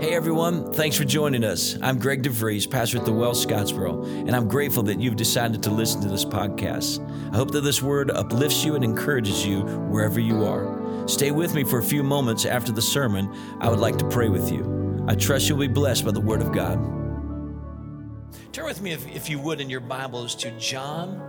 Hey everyone, thanks for joining us. I'm Greg DeVries, pastor at the Well Scottsboro, and I'm grateful that you've decided to listen to this podcast. I hope that this word uplifts you and encourages you wherever you are. Stay with me for a few moments after the sermon. I would like to pray with you. I trust you'll be blessed by the word of God. Turn with me, if, if you would, in your Bibles to John,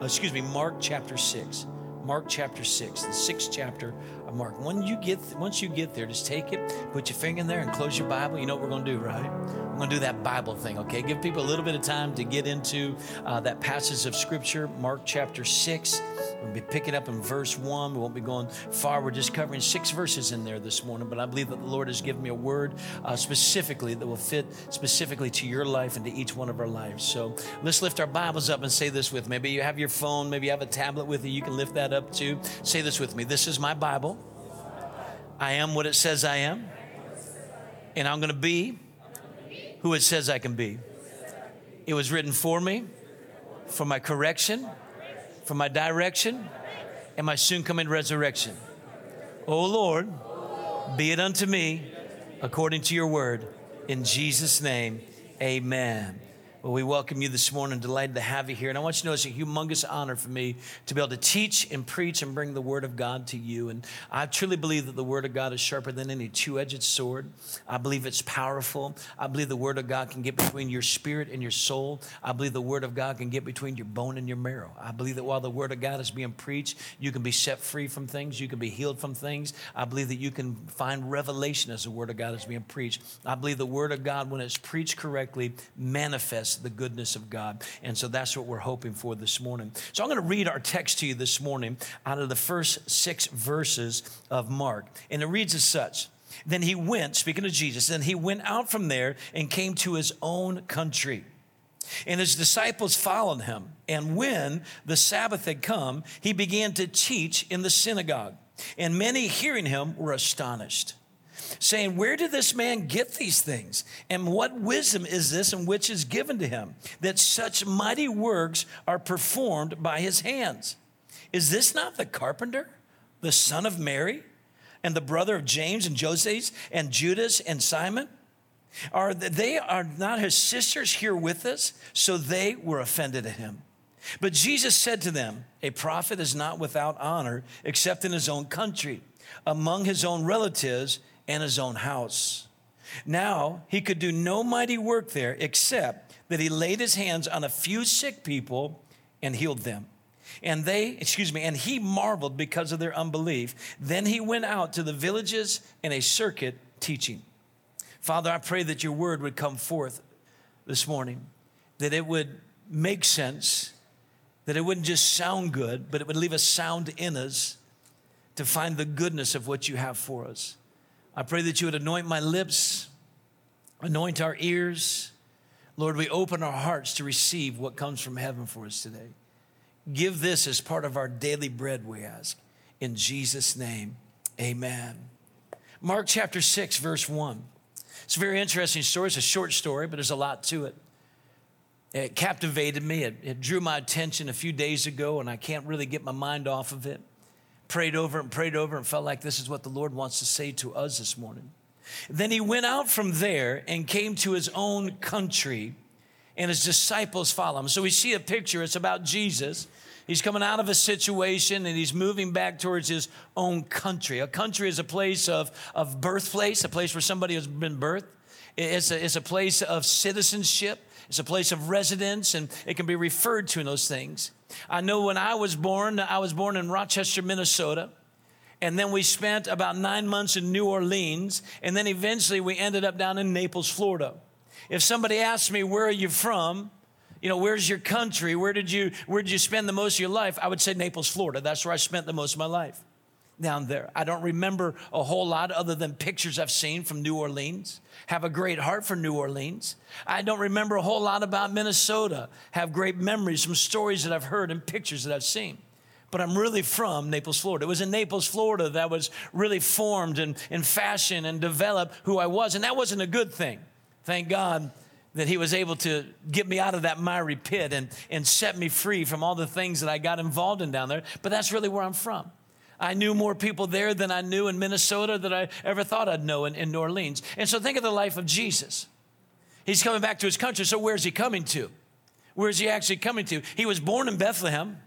excuse me, Mark chapter 6. Mark chapter 6, the sixth chapter Mark. When you get, once you get there, just take it, put your finger in there, and close your Bible. You know what we're going to do, right? We're going to do that Bible thing, okay? Give people a little bit of time to get into uh, that passage of Scripture, Mark chapter 6. We'll be picking up in verse 1. We won't be going far. We're just covering six verses in there this morning, but I believe that the Lord has given me a word uh, specifically that will fit specifically to your life and to each one of our lives. So let's lift our Bibles up and say this with me. Maybe you have your phone, maybe you have a tablet with you. You can lift that up too. Say this with me. This is my Bible. I am what it says I am, and I'm going to be who it says I can be. It was written for me, for my correction for my direction and my soon coming resurrection. O Lord, be it unto me according to your word. In Jesus' name, amen. Well, we welcome you this morning. Delighted to have you here. And I want you to know it's a humongous honor for me to be able to teach and preach and bring the Word of God to you. And I truly believe that the Word of God is sharper than any two edged sword. I believe it's powerful. I believe the Word of God can get between your spirit and your soul. I believe the Word of God can get between your bone and your marrow. I believe that while the Word of God is being preached, you can be set free from things, you can be healed from things. I believe that you can find revelation as the Word of God is being preached. I believe the Word of God, when it's preached correctly, manifests the goodness of God. And so that's what we're hoping for this morning. So I'm going to read our text to you this morning out of the first six verses of Mark. And it reads as such. Then he went, speaking of Jesus, then he went out from there and came to his own country. And his disciples followed him. And when the Sabbath had come, he began to teach in the synagogue. And many hearing him were astonished saying, Where did this man get these things? And what wisdom is this and which is given to him that such mighty works are performed by his hands? Is this not the carpenter, the son of Mary, and the brother of James and Joses and Judas and Simon? Are they are not his sisters here with us? So they were offended at him. But Jesus said to them, A prophet is not without honor except in his own country, among his own relatives, and his own house. Now he could do no mighty work there except that he laid his hands on a few sick people and healed them. And they, excuse me, and he marveled because of their unbelief. Then he went out to the villages in a circuit teaching. Father, I pray that your word would come forth this morning, that it would make sense, that it wouldn't just sound good, but it would leave a sound in us to find the goodness of what you have for us. I pray that you would anoint my lips, anoint our ears. Lord, we open our hearts to receive what comes from heaven for us today. Give this as part of our daily bread, we ask. In Jesus' name, amen. Mark chapter 6, verse 1. It's a very interesting story. It's a short story, but there's a lot to it. It captivated me. It, it drew my attention a few days ago, and I can't really get my mind off of it prayed over and prayed over and felt like this is what the Lord wants to say to us this morning. Then he went out from there and came to his own country, and his disciples follow him. So we see a picture, it's about Jesus. He's coming out of a situation and he's moving back towards his own country. A country is a place of, of birthplace, a place where somebody has been birthed. It's a, it's a place of citizenship, it's a place of residence, and it can be referred to in those things. I know when I was born, I was born in Rochester, Minnesota. And then we spent about nine months in New Orleans. And then eventually we ended up down in Naples, Florida. If somebody asked me, Where are you from? You know, where's your country? Where did you where did you spend the most of your life? I would say Naples, Florida. That's where I spent the most of my life. Down there. I don't remember a whole lot other than pictures I've seen from New Orleans have a great heart for New Orleans. I don't remember a whole lot about Minnesota, have great memories from stories that I've heard and pictures that I've seen. But I'm really from Naples, Florida. It was in Naples, Florida that was really formed and, and fashioned and developed who I was. And that wasn't a good thing. Thank God that he was able to get me out of that miry pit and, and set me free from all the things that I got involved in down there. But that's really where I'm from. I knew more people there than I knew in Minnesota that I ever thought I'd know in, in New Orleans. And so think of the life of Jesus. He's coming back to his country. So where's he coming to? Where's he actually coming to? He was born in Bethlehem.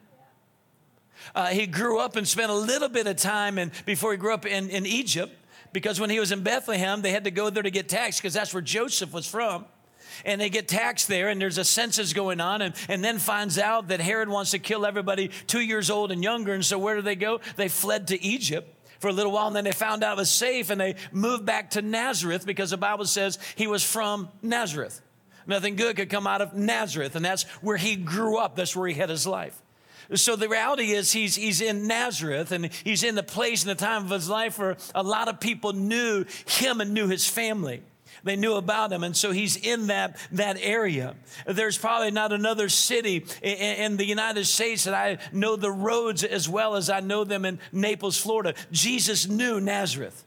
Uh, he grew up and spent a little bit of time in, before he grew up in, in Egypt because when he was in Bethlehem, they had to go there to get taxed because that's where Joseph was from and they get taxed there, and there's a census going on, and, and then finds out that Herod wants to kill everybody two years old and younger. And so where do they go? They fled to Egypt for a little while, and then they found out it was safe, and they moved back to Nazareth because the Bible says he was from Nazareth. Nothing good could come out of Nazareth, and that's where he grew up. That's where he had his life. So the reality is he's, he's in Nazareth and he's in the place in the time of his life where a lot of people knew him and knew his family. They knew about him, and so he's in that, that area. There's probably not another city in, in the United States that I know the roads as well as I know them in Naples, Florida. Jesus knew Nazareth.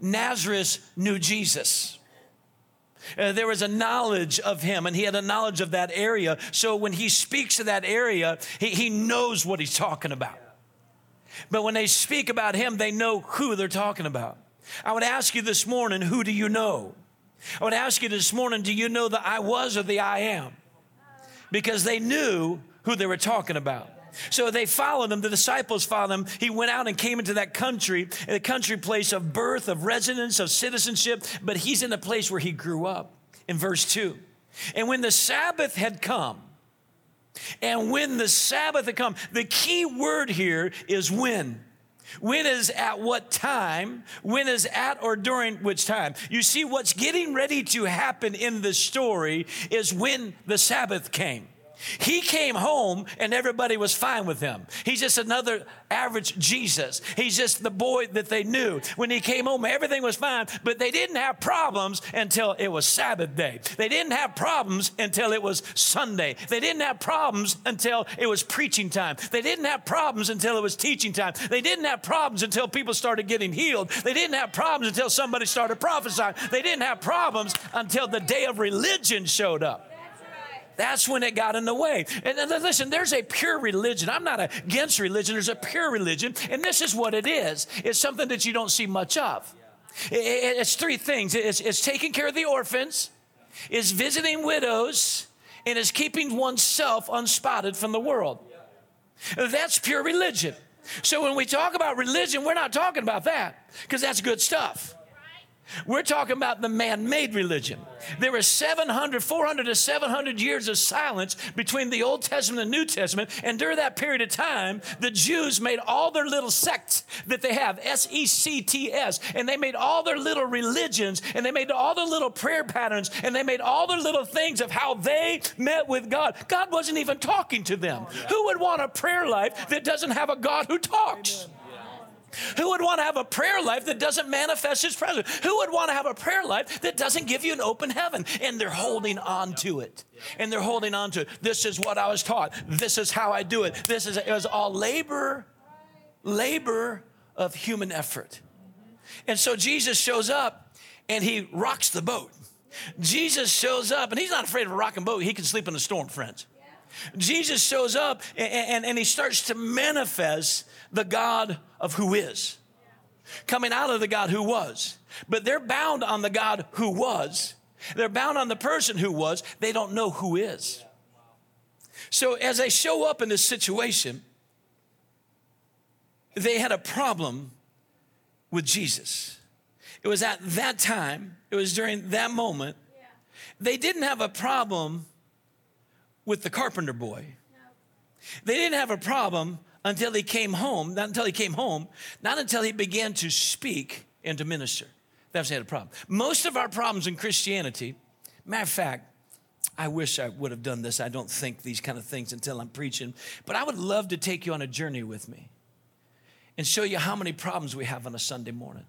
Nazareth knew Jesus. Uh, there was a knowledge of him, and he had a knowledge of that area. So when he speaks to that area, he, he knows what he's talking about. But when they speak about him, they know who they're talking about. I would ask you this morning, who do you know? I would ask you this morning, do you know the I was or the I am? Because they knew who they were talking about. So they followed him. The disciples followed him. He went out and came into that country, the country place of birth, of residence, of citizenship, but he's in the place where he grew up. In verse 2. And when the Sabbath had come, and when the Sabbath had come, the key word here is when. When is at what time? When is at or during which time? You see, what's getting ready to happen in the story is when the Sabbath came. He came home and everybody was fine with him. He's just another average Jesus. He's just the boy that they knew. When he came home, everything was fine, but they didn't have problems until it was Sabbath day. They didn't have problems until it was Sunday. They didn't have problems until it was preaching time. They didn't have problems until it was teaching time. They didn't have problems until people started getting healed. They didn't have problems until somebody started prophesying. They didn't have problems until the day of religion showed up. That's when it got in the way. And listen, there's a pure religion. I'm not against religion. There's a pure religion. And this is what it is. It's something that you don't see much of. It's three things. It's, it's taking care of the orphans, it's visiting widows, and it's keeping oneself unspotted from the world. That's pure religion. So when we talk about religion, we're not talking about that because that's good stuff. We're talking about the man made religion. There were 700, 400 to 700 years of silence between the Old Testament and the New Testament. And during that period of time, the Jews made all their little sects that they have, S E C T S, and they made all their little religions, and they made all their little prayer patterns, and they made all their little things of how they met with God. God wasn't even talking to them. Who would want a prayer life that doesn't have a God who talks? Who would want to have a prayer life that doesn't manifest his presence? Who would want to have a prayer life that doesn't give you an open heaven? And they're holding on to it. And they're holding on to it. This is what I was taught. This is how I do it. This is it was all labor, labor of human effort. And so Jesus shows up and he rocks the boat. Jesus shows up and he's not afraid of a rocking boat. He can sleep in a storm, friends. Jesus shows up and, and, and, he starts to manifest the God of who is, coming out of the God who was. But they're bound on the God who was. They're bound on the person who was. They don't know who is. So as they show up in this situation, they had a problem with Jesus. It was at that time, it was during that moment, they didn't have a problem with the carpenter boy. They didn't have a problem until he came home, not until he came home, not until he began to speak and to minister. That's had a problem. Most of our problems in Christianity, matter of fact, I wish I would have done this. I don't think these kind of things until I'm preaching, but I would love to take you on a journey with me and show you how many problems we have on a Sunday morning.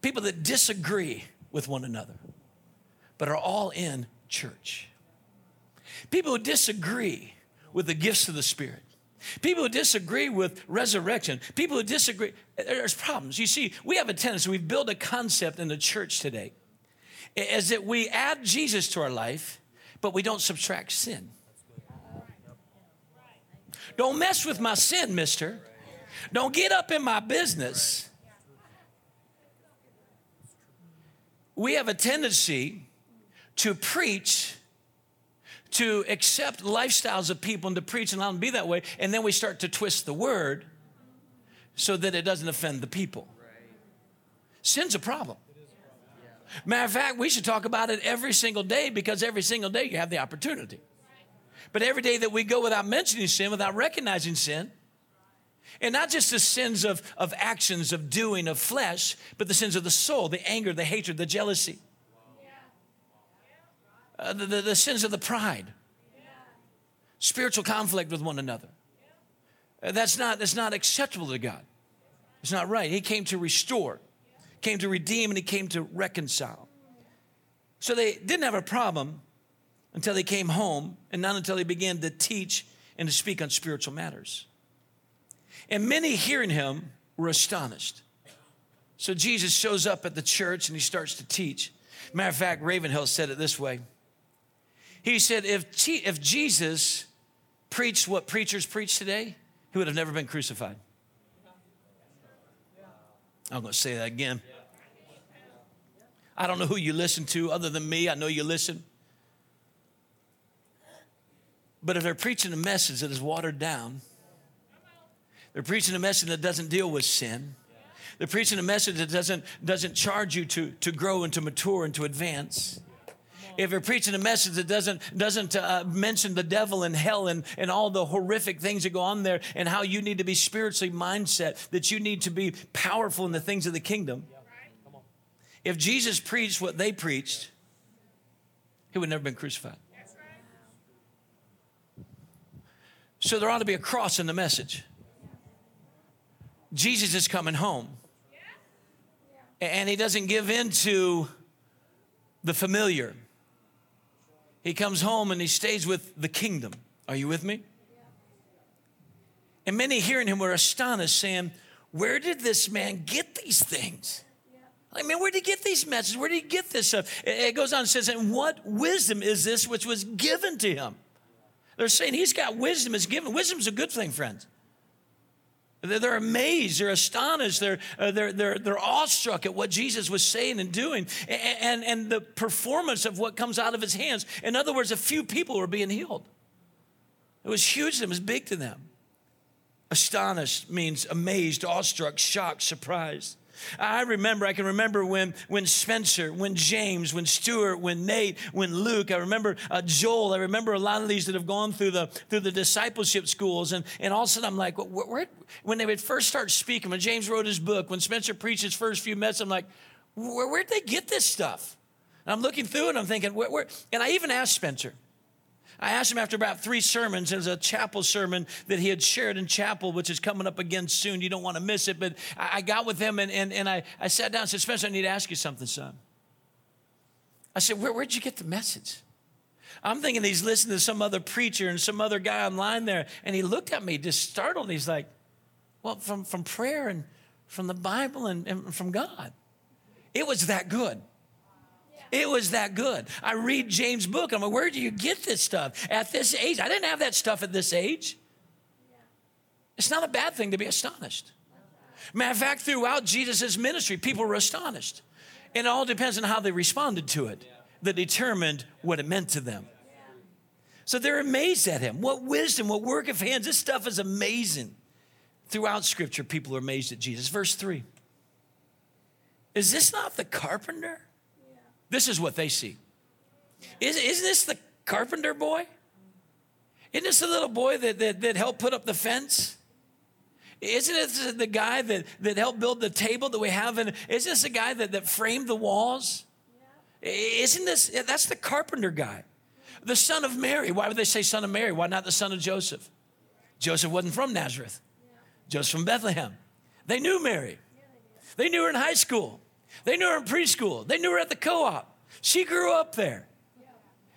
People that disagree with one another, but are all in church. People who disagree with the gifts of the Spirit. People who disagree with resurrection, people who disagree, there's problems. You see, we have a tendency, we've built a concept in the church today, is that we add Jesus to our life, but we don't subtract sin. Don't mess with my sin, mister. Don't get up in my business. We have a tendency to preach, to accept lifestyles of people and to preach and allow them to be that way, and then we start to twist the word so that it doesn't offend the people. Sin's a problem. Matter of fact, we should talk about it every single day because every single day you have the opportunity. But every day that we go without mentioning sin, without recognizing sin, and not just the sins of, of actions, of doing, of flesh, but the sins of the soul, the anger, the hatred, the jealousy, uh, the, the, sins of the pride, spiritual conflict with one another. Uh, that's, not, that's not acceptable to God. It's not right. He came to restore, came to redeem, and he came to reconcile. So they didn't have a problem until they came home, and not until he began to teach and to speak on spiritual matters. And many hearing him were astonished. So Jesus shows up at the church and he starts to teach. Matter of fact, Ravenhill said it this way. He said, if, if Jesus preached what preachers preach today, he would have never been crucified. I'm going to say that again. I don't know who you listen to other than me. I know you listen. But if they're preaching a message that is watered down, they're preaching a message that doesn't deal with sin. They're preaching a message that doesn't, doesn't charge you to, to grow and to mature and to advance. If you're preaching a message that doesn't, doesn't uh, mention the devil and hell and, and all the horrific things that go on there and how you need to be spiritually mindset, that you need to be powerful in the things of the kingdom. If Jesus preached what they preached, he would never been crucified. So there ought to be a cross in the message. Jesus is coming home. And he doesn't give in to the familiar. He comes home and he stays with the kingdom. Are you with me? And many hearing him were astonished, saying, Where did this man get these things? I mean, where did he get these messages? Where did he get this stuff? It goes on and says, And what wisdom is this which was given to him? They're saying he's got wisdom is given. Wisdom's a good thing, friends. They're amazed, they're astonished, they're, uh, they're, they're, they're awestruck at what Jesus was saying and doing and, and, and the performance of what comes out of his hands. In other words, a few people were being healed. It was huge to them, it was big to them. Astonished means amazed, awestruck, shocked, surprised. I remember, I can remember when, when Spencer, when James, when Stuart, when Nate, when Luke, I remember uh, Joel, I remember a lot of these that have gone through the, through the discipleship schools. And, and all of a sudden I'm like, where, where, when they would first start speaking, when James wrote his book, when Spencer preached his first few messages, I'm like, where, where'd they get this stuff? And I'm looking through it and I'm thinking, where, where? And I even asked Spencer, I asked him after about three sermons. There's a chapel sermon that he had shared in chapel, which is coming up again soon. You don't want to miss it. But I got with him and, and, and I, I sat down and said, Spencer, I need to ask you something, son. I said, Where, Where'd you get the message? I'm thinking he's listening to some other preacher and some other guy online there. And he looked at me just startled. He's like, Well, from, from prayer and from the Bible and, and from God. It was that good. It was that good. I read James' book. I'm like, where do you get this stuff at this age? I didn't have that stuff at this age. It's not a bad thing to be astonished. Matter of fact, throughout Jesus' ministry, people were astonished. And it all depends on how they responded to it that determined what it meant to them. So they're amazed at him. What wisdom, what work of hands. This stuff is amazing. Throughout scripture, people are amazed at Jesus. Verse 3 Is this not the carpenter? This is what they see. Isn't this the carpenter boy? Isn't this the little boy that, that, that helped put up the fence? Isn't it the guy that, that helped build the table that we have? And isn't this the guy that, that framed the walls? Isn't this, that's the carpenter guy. The son of Mary. Why would they say son of Mary? Why not the son of Joseph? Joseph wasn't from Nazareth. Joseph from Bethlehem. They knew Mary. They knew her in high school. They knew her in preschool. They knew her at the co op. She grew up there.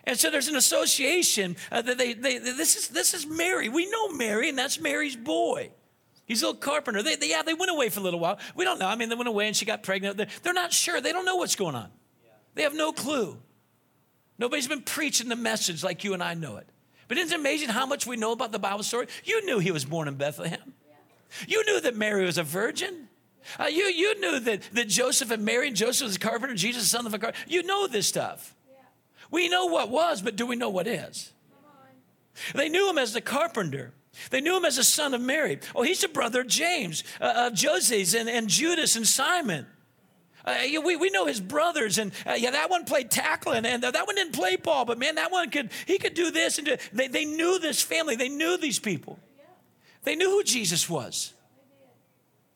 And so there's an association uh, that they, they, this, is, this is Mary. We know Mary, and that's Mary's boy. He's a little carpenter. They, they, yeah, they went away for a little while. We don't know. I mean, they went away and she got pregnant. They're, they're not sure. They don't know what's going on. They have no clue. Nobody's been preaching the message like you and I know it. But isn't it amazing how much we know about the Bible story? You knew he was born in Bethlehem. You knew that Mary was a virgin. Uh, you, you knew that, that Joseph and Mary and Joseph was a carpenter, Jesus, the son of a carpenter. You know this stuff. Yeah. We know what was, but do we know what is? They knew him as the carpenter. They knew him as a son of Mary. Oh, he's the brother of James, uh, of Joses, and, and Judas and Simon. Uh, we, we know his brothers, and uh, yeah, that one played tackling, and that one didn't play ball, but man, that one could he could do this and do, they they knew this family, they knew these people, they knew who Jesus was,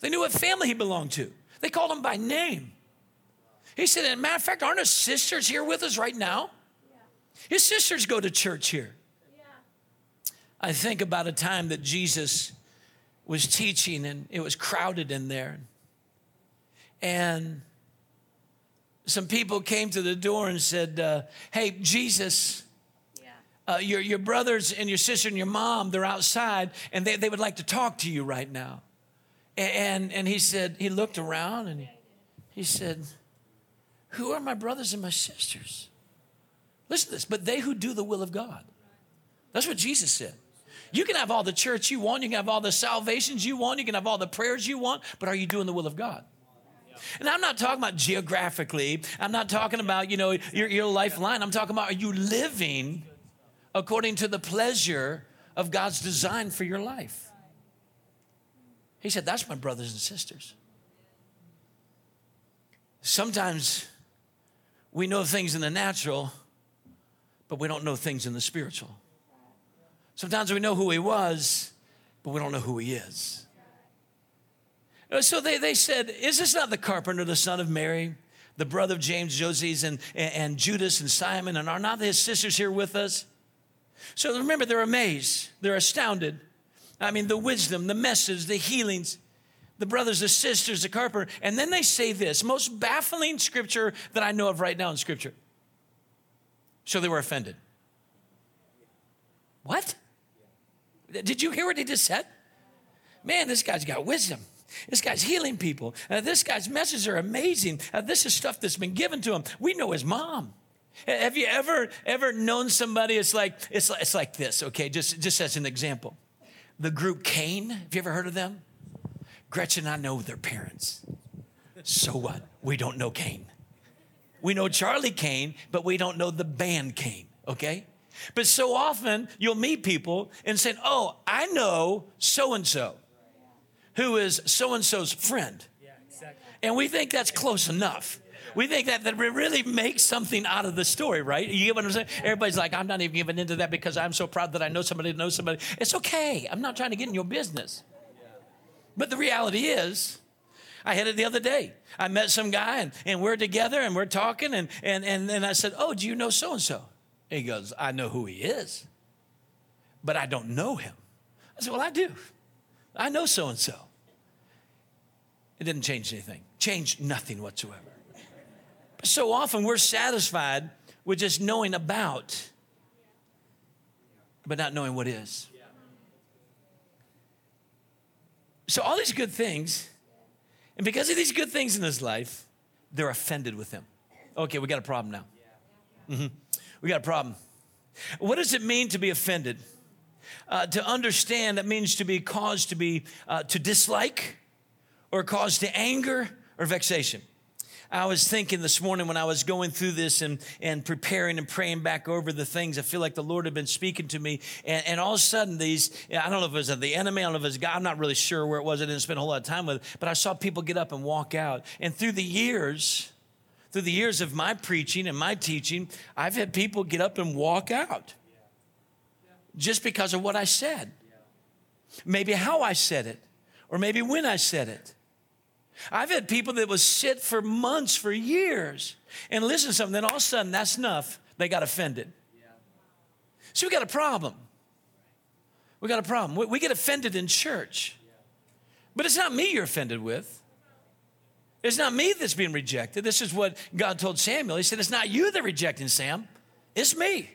they knew what family he belonged to. They called him by name. He said, "And matter of fact, aren't his sisters here with us right now? His sisters go to church here." I think about a time that Jesus was teaching and it was crowded in there. And some people came to the door and said, uh, Hey, Jesus, uh, your, your brothers and your sister and your mom, they're outside and they, they would like to talk to you right now. And, and he said, He looked around and he, he said, Who are my brothers and my sisters? Listen to this, but they who do the will of God. That's what Jesus said. You can have all the church you want, you can have all the salvations you want, you can have all the prayers you want, but are you doing the will of God? And I'm not talking about geographically. I'm not talking about, you know, your, your lifeline. I'm talking about are you living according to the pleasure of God's design for your life? He said, That's my brothers and sisters. Sometimes we know things in the natural, but we don't know things in the spiritual. Sometimes we know who he was, but we don't know who he is. So they, they said, Is this not the carpenter, the son of Mary, the brother of James, Joses, and, and Judas and Simon? And are not his sisters here with us? So remember, they're amazed, they're astounded. I mean, the wisdom, the message, the healings, the brothers, the sisters, the carpenter. And then they say this most baffling scripture that I know of right now in scripture. So they were offended. What? Did you hear what he just said? Man, this guy's got wisdom. This guy's healing people. Uh, this guy's messages are amazing. Uh, this is stuff that's been given to him. We know his mom. Have you ever ever known somebody? It's like it's it's like this. Okay, just just as an example, the group Cain. Have you ever heard of them? Gretchen, I know their parents. So what? We don't know Cain. We know Charlie Kane, but we don't know the band Cain. Okay. But so often you'll meet people and say, Oh, I know so and so who is so and so's friend. Yeah, exactly. And we think that's close enough. We think that, that really makes something out of the story, right? You get what I'm saying? Everybody's like, I'm not even giving into that because I'm so proud that I know somebody knows somebody. It's okay. I'm not trying to get in your business. But the reality is, I had it the other day. I met some guy and, and we're together and we're talking and, and, and, and I said, Oh, do you know so and so? He goes, I know who he is, but I don't know him. I said, Well, I do. I know so and so. It didn't change anything, changed nothing whatsoever. But so often we're satisfied with just knowing about, but not knowing what is. So, all these good things, and because of these good things in his life, they're offended with him. Okay, we got a problem now. Mm-hmm we got a problem. What does it mean to be offended? Uh, to understand, that means to be caused to be uh, to dislike, or caused to anger or vexation. I was thinking this morning when I was going through this and, and preparing and praying back over the things, I feel like the Lord had been speaking to me. And, and all of a sudden, these, I don't know if it was the enemy, I don't know if it was God, I'm not really sure where it was. I didn't spend a whole lot of time with it. But I saw people get up and walk out. And through the years, through the years of my preaching and my teaching, I've had people get up and walk out just because of what I said. Maybe how I said it, or maybe when I said it. I've had people that would sit for months, for years, and listen to something, then all of a sudden that's enough, they got offended. So we got a problem. We got a problem. We get offended in church. But it's not me you're offended with. It's not me that's being rejected. This is what God told Samuel. He said, It's not you that rejecting Sam, it's me.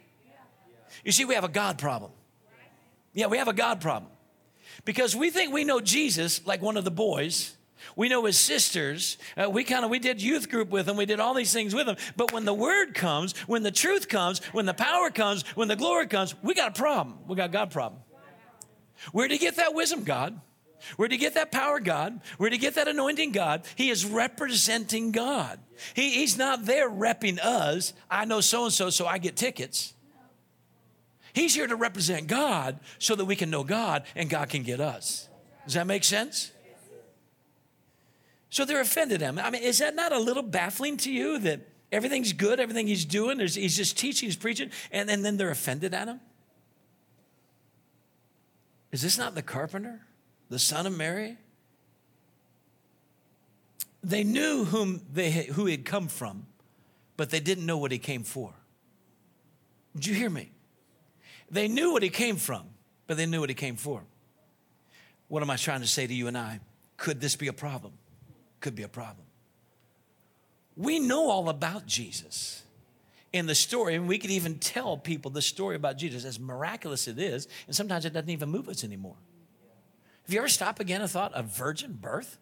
You see, we have a God problem. Yeah, we have a God problem. Because we think we know Jesus like one of the boys. We know his sisters. Uh, we kind of we did youth group with him. We did all these things with him. But when the word comes, when the truth comes, when the power comes, when the glory comes, we got a problem. We got God problem. Where did he get that wisdom, God? Where did he get that power, God? Where did he get that anointing, God? He is representing God. He, he's not there repping us. I know so and so, so I get tickets. He's here to represent God so that we can know God and God can get us. Does that make sense? So they're offended at him. I mean, is that not a little baffling to you that everything's good, everything he's doing, he's just teaching, he's preaching, and, and then they're offended at him? Is this not the carpenter, the son of Mary? They knew whom they who he had come from, but they didn't know what he came for. Did you hear me? They knew what he came from, but they knew what he came for. What am I trying to say to you and I? Could this be a problem? Could be a problem. We know all about Jesus in the story, and we could even tell people the story about Jesus, as miraculous it is, and sometimes it doesn't even move us anymore. Have you ever stopped again and thought, a virgin birth?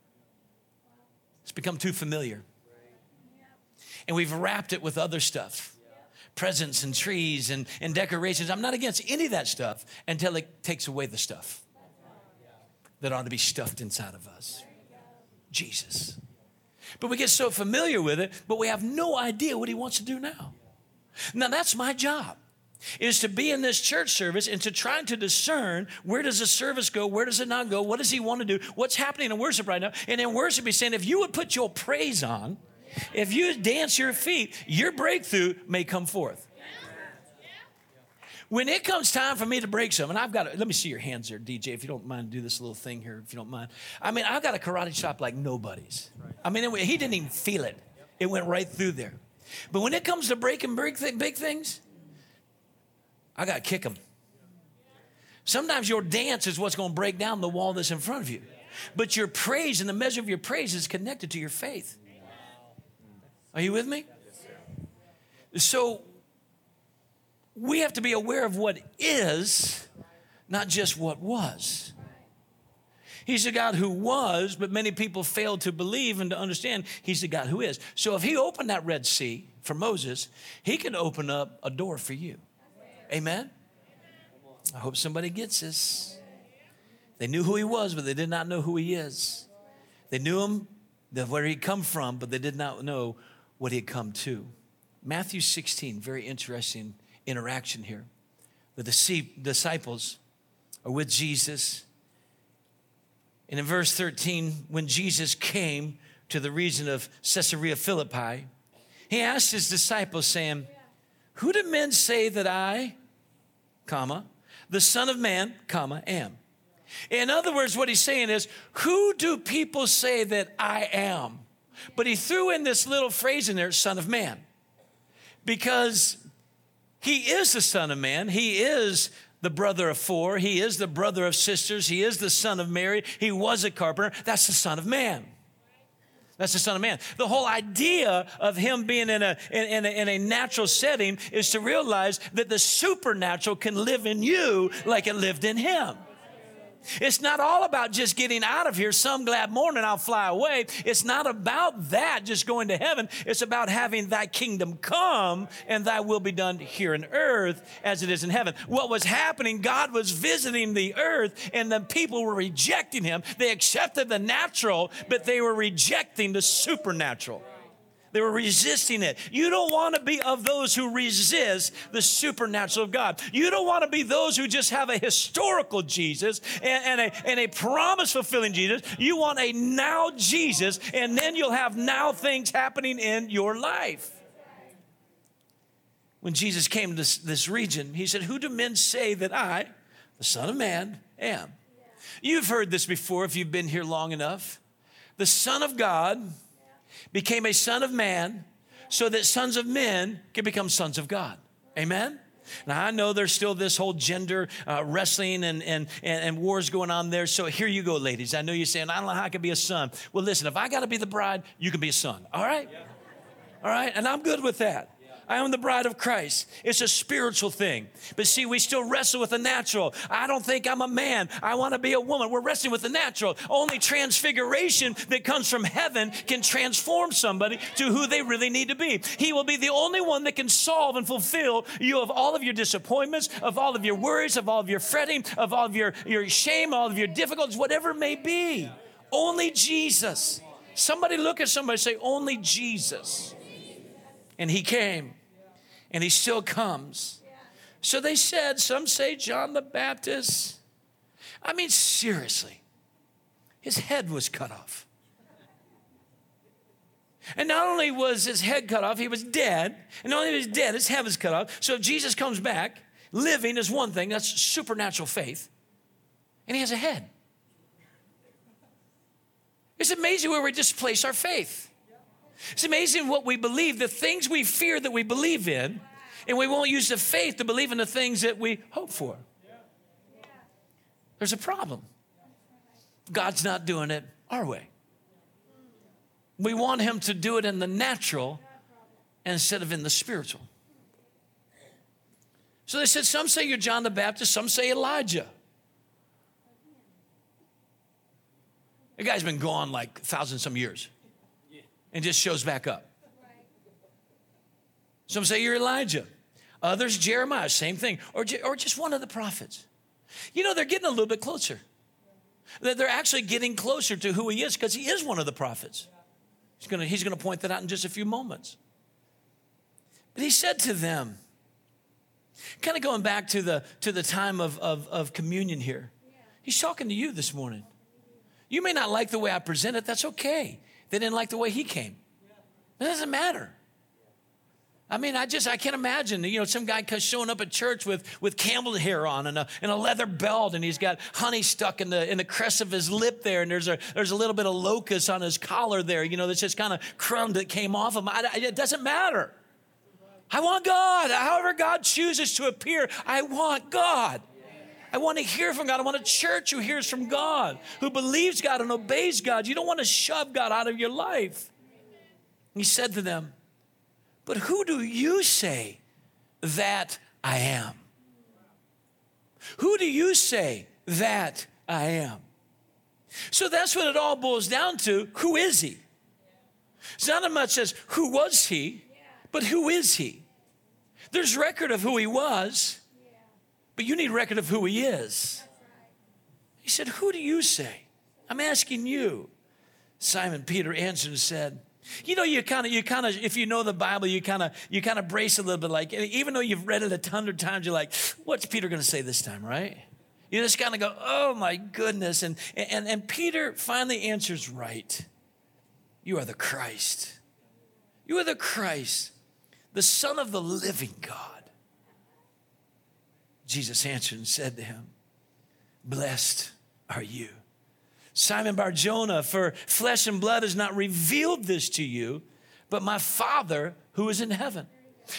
It's become too familiar. And we've wrapped it with other stuff presents and trees and, and decorations. I'm not against any of that stuff until it takes away the stuff that ought to be stuffed inside of us Jesus. But we get so familiar with it, but we have no idea what he wants to do now. Now, that's my job is to be in this church service and to try to discern where does the service go, where does it not go, what does he want to do, what's happening in worship right now. And in worship, he's saying, if you would put your praise on, if you dance your feet, your breakthrough may come forth. When it comes time for me to break something, I've got, a, let me see your hands there, DJ, if you don't mind, do this little thing here, if you don't mind. I mean, I've got a karate chop like nobody's. I mean, it, he didn't even feel it. It went right through there. But when it comes to breaking big, big things, I got to kick them. Sometimes your dance is what's going to break down the wall that's in front of you. But your praise and the measure of your praise is connected to your faith. Are you with me? So we have to be aware of what is, not just what was. He's a God who was, but many people fail to believe and to understand he's the God who is. So if he opened that Red Sea for Moses, he can open up a door for you. Amen? I hope somebody gets this. They knew who he was, but they did not know who he is. They knew him, where he'd come from, but they did not know what he had come to. Matthew 16, very interesting interaction here. With the disciples are with Jesus. And in verse 13, when Jesus came to the region of Caesarea Philippi, he asked his disciples, saying, Who do men say that I, comma, the Son of Man, comma, am? In other words, what he's saying is, Who do people say that I am? But he threw in this little phrase in there, Son of Man, because he is the Son of Man. He is the brother of four. He is the brother of sisters. He is the son of Mary. He was a carpenter. That's the Son of Man. That's the Son of Man. The whole idea of him being in a, in, a, in a natural setting is to realize that the supernatural can live in you like it lived in him. It's not all about just getting out of here some glad morning I'll fly away. It's not about that just going to heaven. It's about having thy kingdom come and thy will be done here in earth as it is in heaven. What was happening, God was visiting the earth and the people were rejecting him. They accepted the natural, but they were rejecting the supernatural. They were resisting it. You don't want to be of those who resist the supernatural of God. You don't want to be those who just have a historical Jesus and, and a, and a promise fulfilling Jesus. You want a now Jesus, and then you'll have now things happening in your life. When Jesus came to this, this region, he said, Who do men say that I, the Son of Man, am? You've heard this before if you've been here long enough. The Son of God became a son of man so that sons of men can become sons of God. Amen? Now, I know there's still this whole gender uh, wrestling and, and, and, and, wars going on there. So here you go, ladies. I know you're saying, I don't know how I can be a son. Well, listen, if I got to be the bride, you can be a son. All right? All right? And I'm good with that. I am the bride of Christ. It's a spiritual thing. But see, we still wrestle with the natural. I don't think I'm a man. I want to be a woman. We're wrestling with the natural. Only transfiguration that comes from heaven can transform somebody to who they really need to be. He will be the only one that can solve and fulfill you of all of your disappointments, of all of your worries, of all of your fretting, of all of your, your shame, all of your difficulties, whatever it may be. Only Jesus. Somebody look at somebody say, Only Jesus. And he came, and he still comes. So they said, some say John the Baptist. I mean, seriously, his head was cut off. And not only was his head cut off, he was dead. And not only was he dead, his head was cut off. So if Jesus comes back, living is one thing, that's supernatural faith. And he has a head. It's amazing where we displace our faith. It's amazing what we believe, the things we fear that we believe in, and we won't use the faith to believe in the things that we hope for. There's a problem. God's not doing it our way. We want Him to do it in the natural instead of in the spiritual. So they said, Some say you're John the Baptist, some say Elijah. The guy's been gone like a thousand some years and just shows back up. Some say you're Elijah. Others, Jeremiah, same thing. Or, or just one of the prophets. You know, they're getting a little bit closer. They're actually getting closer to who he is because he is one of the prophets. He's gonna, he's to point that out in just a few moments. But he said to them, kind of going back to the, to the time of, of, of communion here, he's talking to you this morning. You may not like the way I present it, that's okay. They didn't like the way he came. It doesn't matter. I mean, I just, I can't imagine, you know, some guy showing up at church with, with camel hair on and a, and a leather belt and he's got honey stuck in the, in the crest of his lip there and there's a, there's a little bit of locust on his collar there, you know, that's just kind of crumb that came off him. I, it doesn't matter. I want God. However God chooses to appear, I want God. I want to hear from God. I want a church who hears from God, who believes God and obeys God. You don't want to shove God out of your life. He said to them, But who do you say that I am? Who do you say that I am? So that's what it all boils down to. Who is he? It's not as much as who was he, but who is he? There's record of who he was, but you need record of who he is. He said, Who do you say? I'm asking you. Simon Peter answered and said, you know, you kind of, you kind of, if you know the Bible, you kind of, you kind of brace a little bit. Like, even though you've read it a of times, you're like, "What's Peter going to say this time?" Right? You just kind of go, "Oh my goodness!" And and and Peter finally answers right. You are the Christ. You are the Christ, the Son of the Living God. Jesus answered and said to him, Blessed are you. Simon Barjona, for flesh and blood has not revealed this to you, but my Father who is in heaven.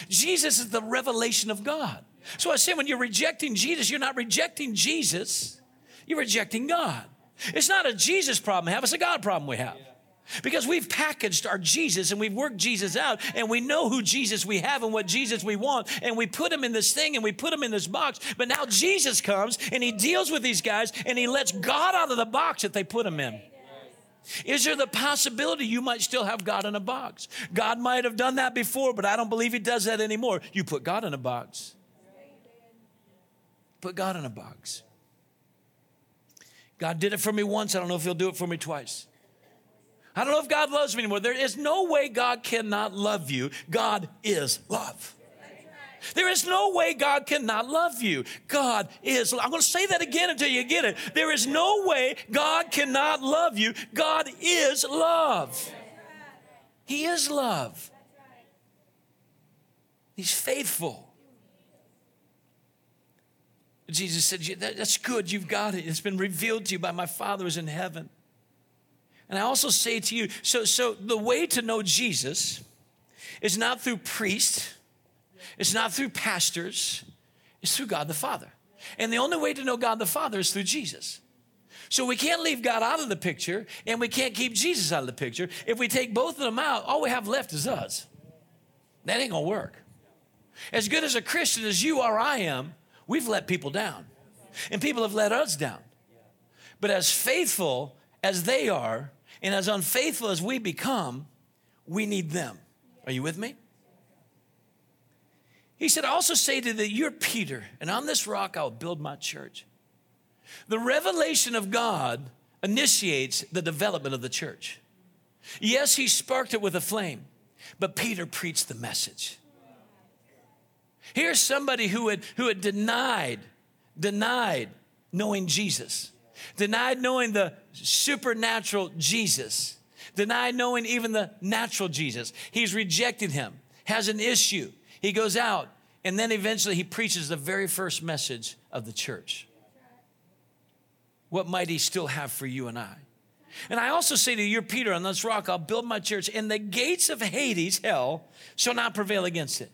Jesus is the revelation of God. So I say when you're rejecting Jesus, you're not rejecting Jesus, you're rejecting God. It's not a Jesus problem we have, it's a God problem we have. Because we've packaged our Jesus and we've worked Jesus out and we know who Jesus we have and what Jesus we want and we put him in this thing and we put him in this box. But now Jesus comes and he deals with these guys and he lets God out of the box that they put him in. Is there the possibility you might still have God in a box? God might have done that before, but I don't believe he does that anymore. You put God in a box. Put God in a box. God did it for me once. I don't know if he'll do it for me twice. I don't know if God loves me anymore. There is no way God cannot love you. God is love. There is no way God cannot love you. God is. Love. I'm going to say that again until you get it. There is no way God cannot love you. God is love. He is love. He's faithful. Jesus said, That's good. You've got it. It's been revealed to you by my Father who's in heaven. And I also say to you so, so the way to know Jesus is not through priests, it's not through pastors, it's through God the Father. And the only way to know God the Father is through Jesus. So we can't leave God out of the picture and we can't keep Jesus out of the picture. If we take both of them out, all we have left is us. That ain't gonna work. As good as a Christian as you or I am, we've let people down. And people have let us down. But as faithful as they are, and as unfaithful as we become, we need them. Are you with me? He said, I also say to that you're Peter, and on this rock I'll build my church. The revelation of God initiates the development of the church. Yes, he sparked it with a flame, but Peter preached the message. Here's somebody who had, who had denied, denied knowing Jesus, denied knowing the supernatural Jesus, denied knowing even the natural Jesus. He's rejected him, has an issue. He goes out, and then eventually he preaches the very first message of the church. What might he still have for you and I? And I also say to you, Peter, on this rock I'll build my church, and the gates of Hades, hell, shall not prevail against it.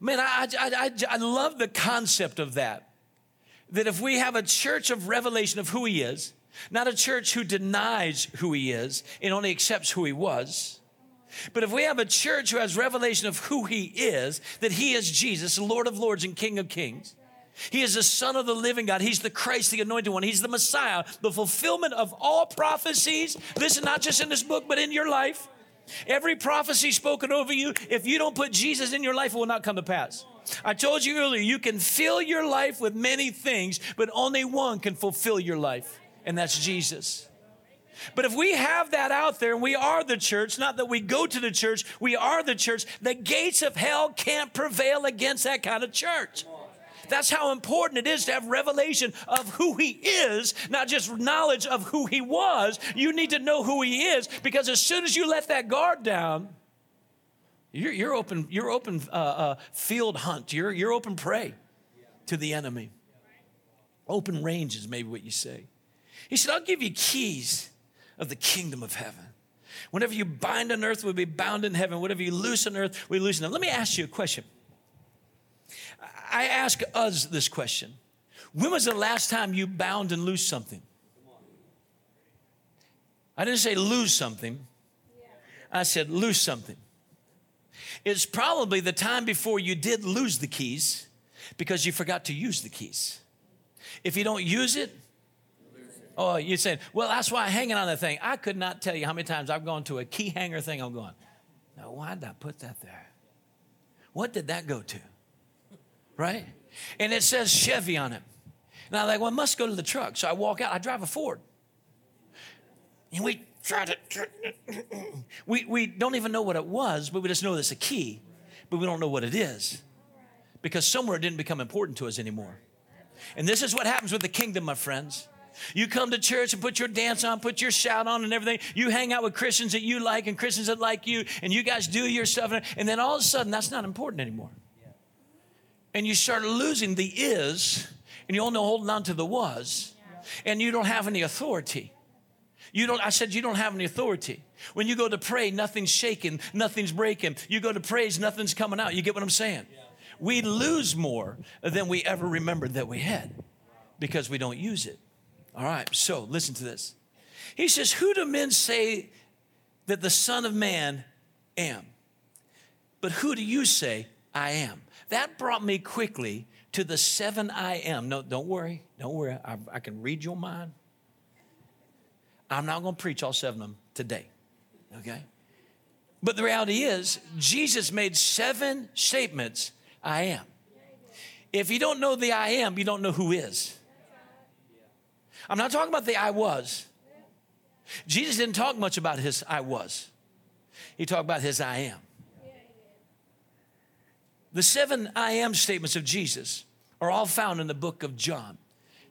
Man, I, I, I, I love the concept of that. That if we have a church of revelation of who he is, not a church who denies who he is and only accepts who he was, but if we have a church who has revelation of who he is, that he is Jesus, Lord of Lords and King of Kings, he is the Son of the living God. He's the Christ, the anointed one. He's the Messiah, the fulfillment of all prophecies. Listen, not just in this book, but in your life. Every prophecy spoken over you, if you don't put Jesus in your life, it will not come to pass. I told you earlier, you can fill your life with many things, but only one can fulfill your life, and that's Jesus. But if we have that out there and we are the church, not that we go to the church, we are the church, the gates of hell can't prevail against that kind of church. That's how important it is to have revelation of who He is, not just knowledge of who He was. You need to know who He is because as soon as you let that guard down, you're, you're open, you're open uh, uh, field hunt, you're, you're open prey to the enemy. Open range is maybe what you say. He said, I'll give you keys of the kingdom of heaven. Whenever you bind on earth will be bound in heaven. Whatever you loose on earth, we loose in heaven. Let me ask you a question. I ask us this question When was the last time you bound and loose something? I didn't say lose something, I said lose something. It's probably the time before you did lose the keys because you forgot to use the keys. If you don't use it, oh, you're saying, well, that's why I'm hanging on the thing. I could not tell you how many times I've gone to a key hanger thing. I'm going, now, why did I put that there? What did that go to? Right? And it says Chevy on it. And I'm like, well, I must go to the truck. So I walk out. I drive a Ford. And we try to, we, we don't even know what it was, but we just know it's a key, but we don't know what it is because somewhere it didn't become important to us anymore. And this is what happens with the kingdom, my friends. You come to church and put your dance on, put your shout on and everything. You hang out with Christians that you like and Christians that like you, and you guys do your stuff. And then all of a sudden, that's not important anymore and you start losing the is, and you're only holding on to the was, and you don't have any authority. You don't, I said, you don't have any authority. When you go to pray, nothing's shaking, nothing's breaking. You go to praise, nothing's coming out. You get what I'm saying? We lose more than we ever remembered that we had because we don't use it. All right, so listen to this. He says, Who do men say that the Son of Man am? But who do you say I am? That brought me quickly to the seven I am. No, don't worry. Don't worry. I, I can read your mind. I'm not going to preach all seven of them today. Okay? But the reality is, Jesus made seven statements I am. If you don't know the I am, you don't know who is. I'm not talking about the I was. Jesus didn't talk much about his I was, he talked about his I am. The seven I am statements of Jesus are all found in the book of John.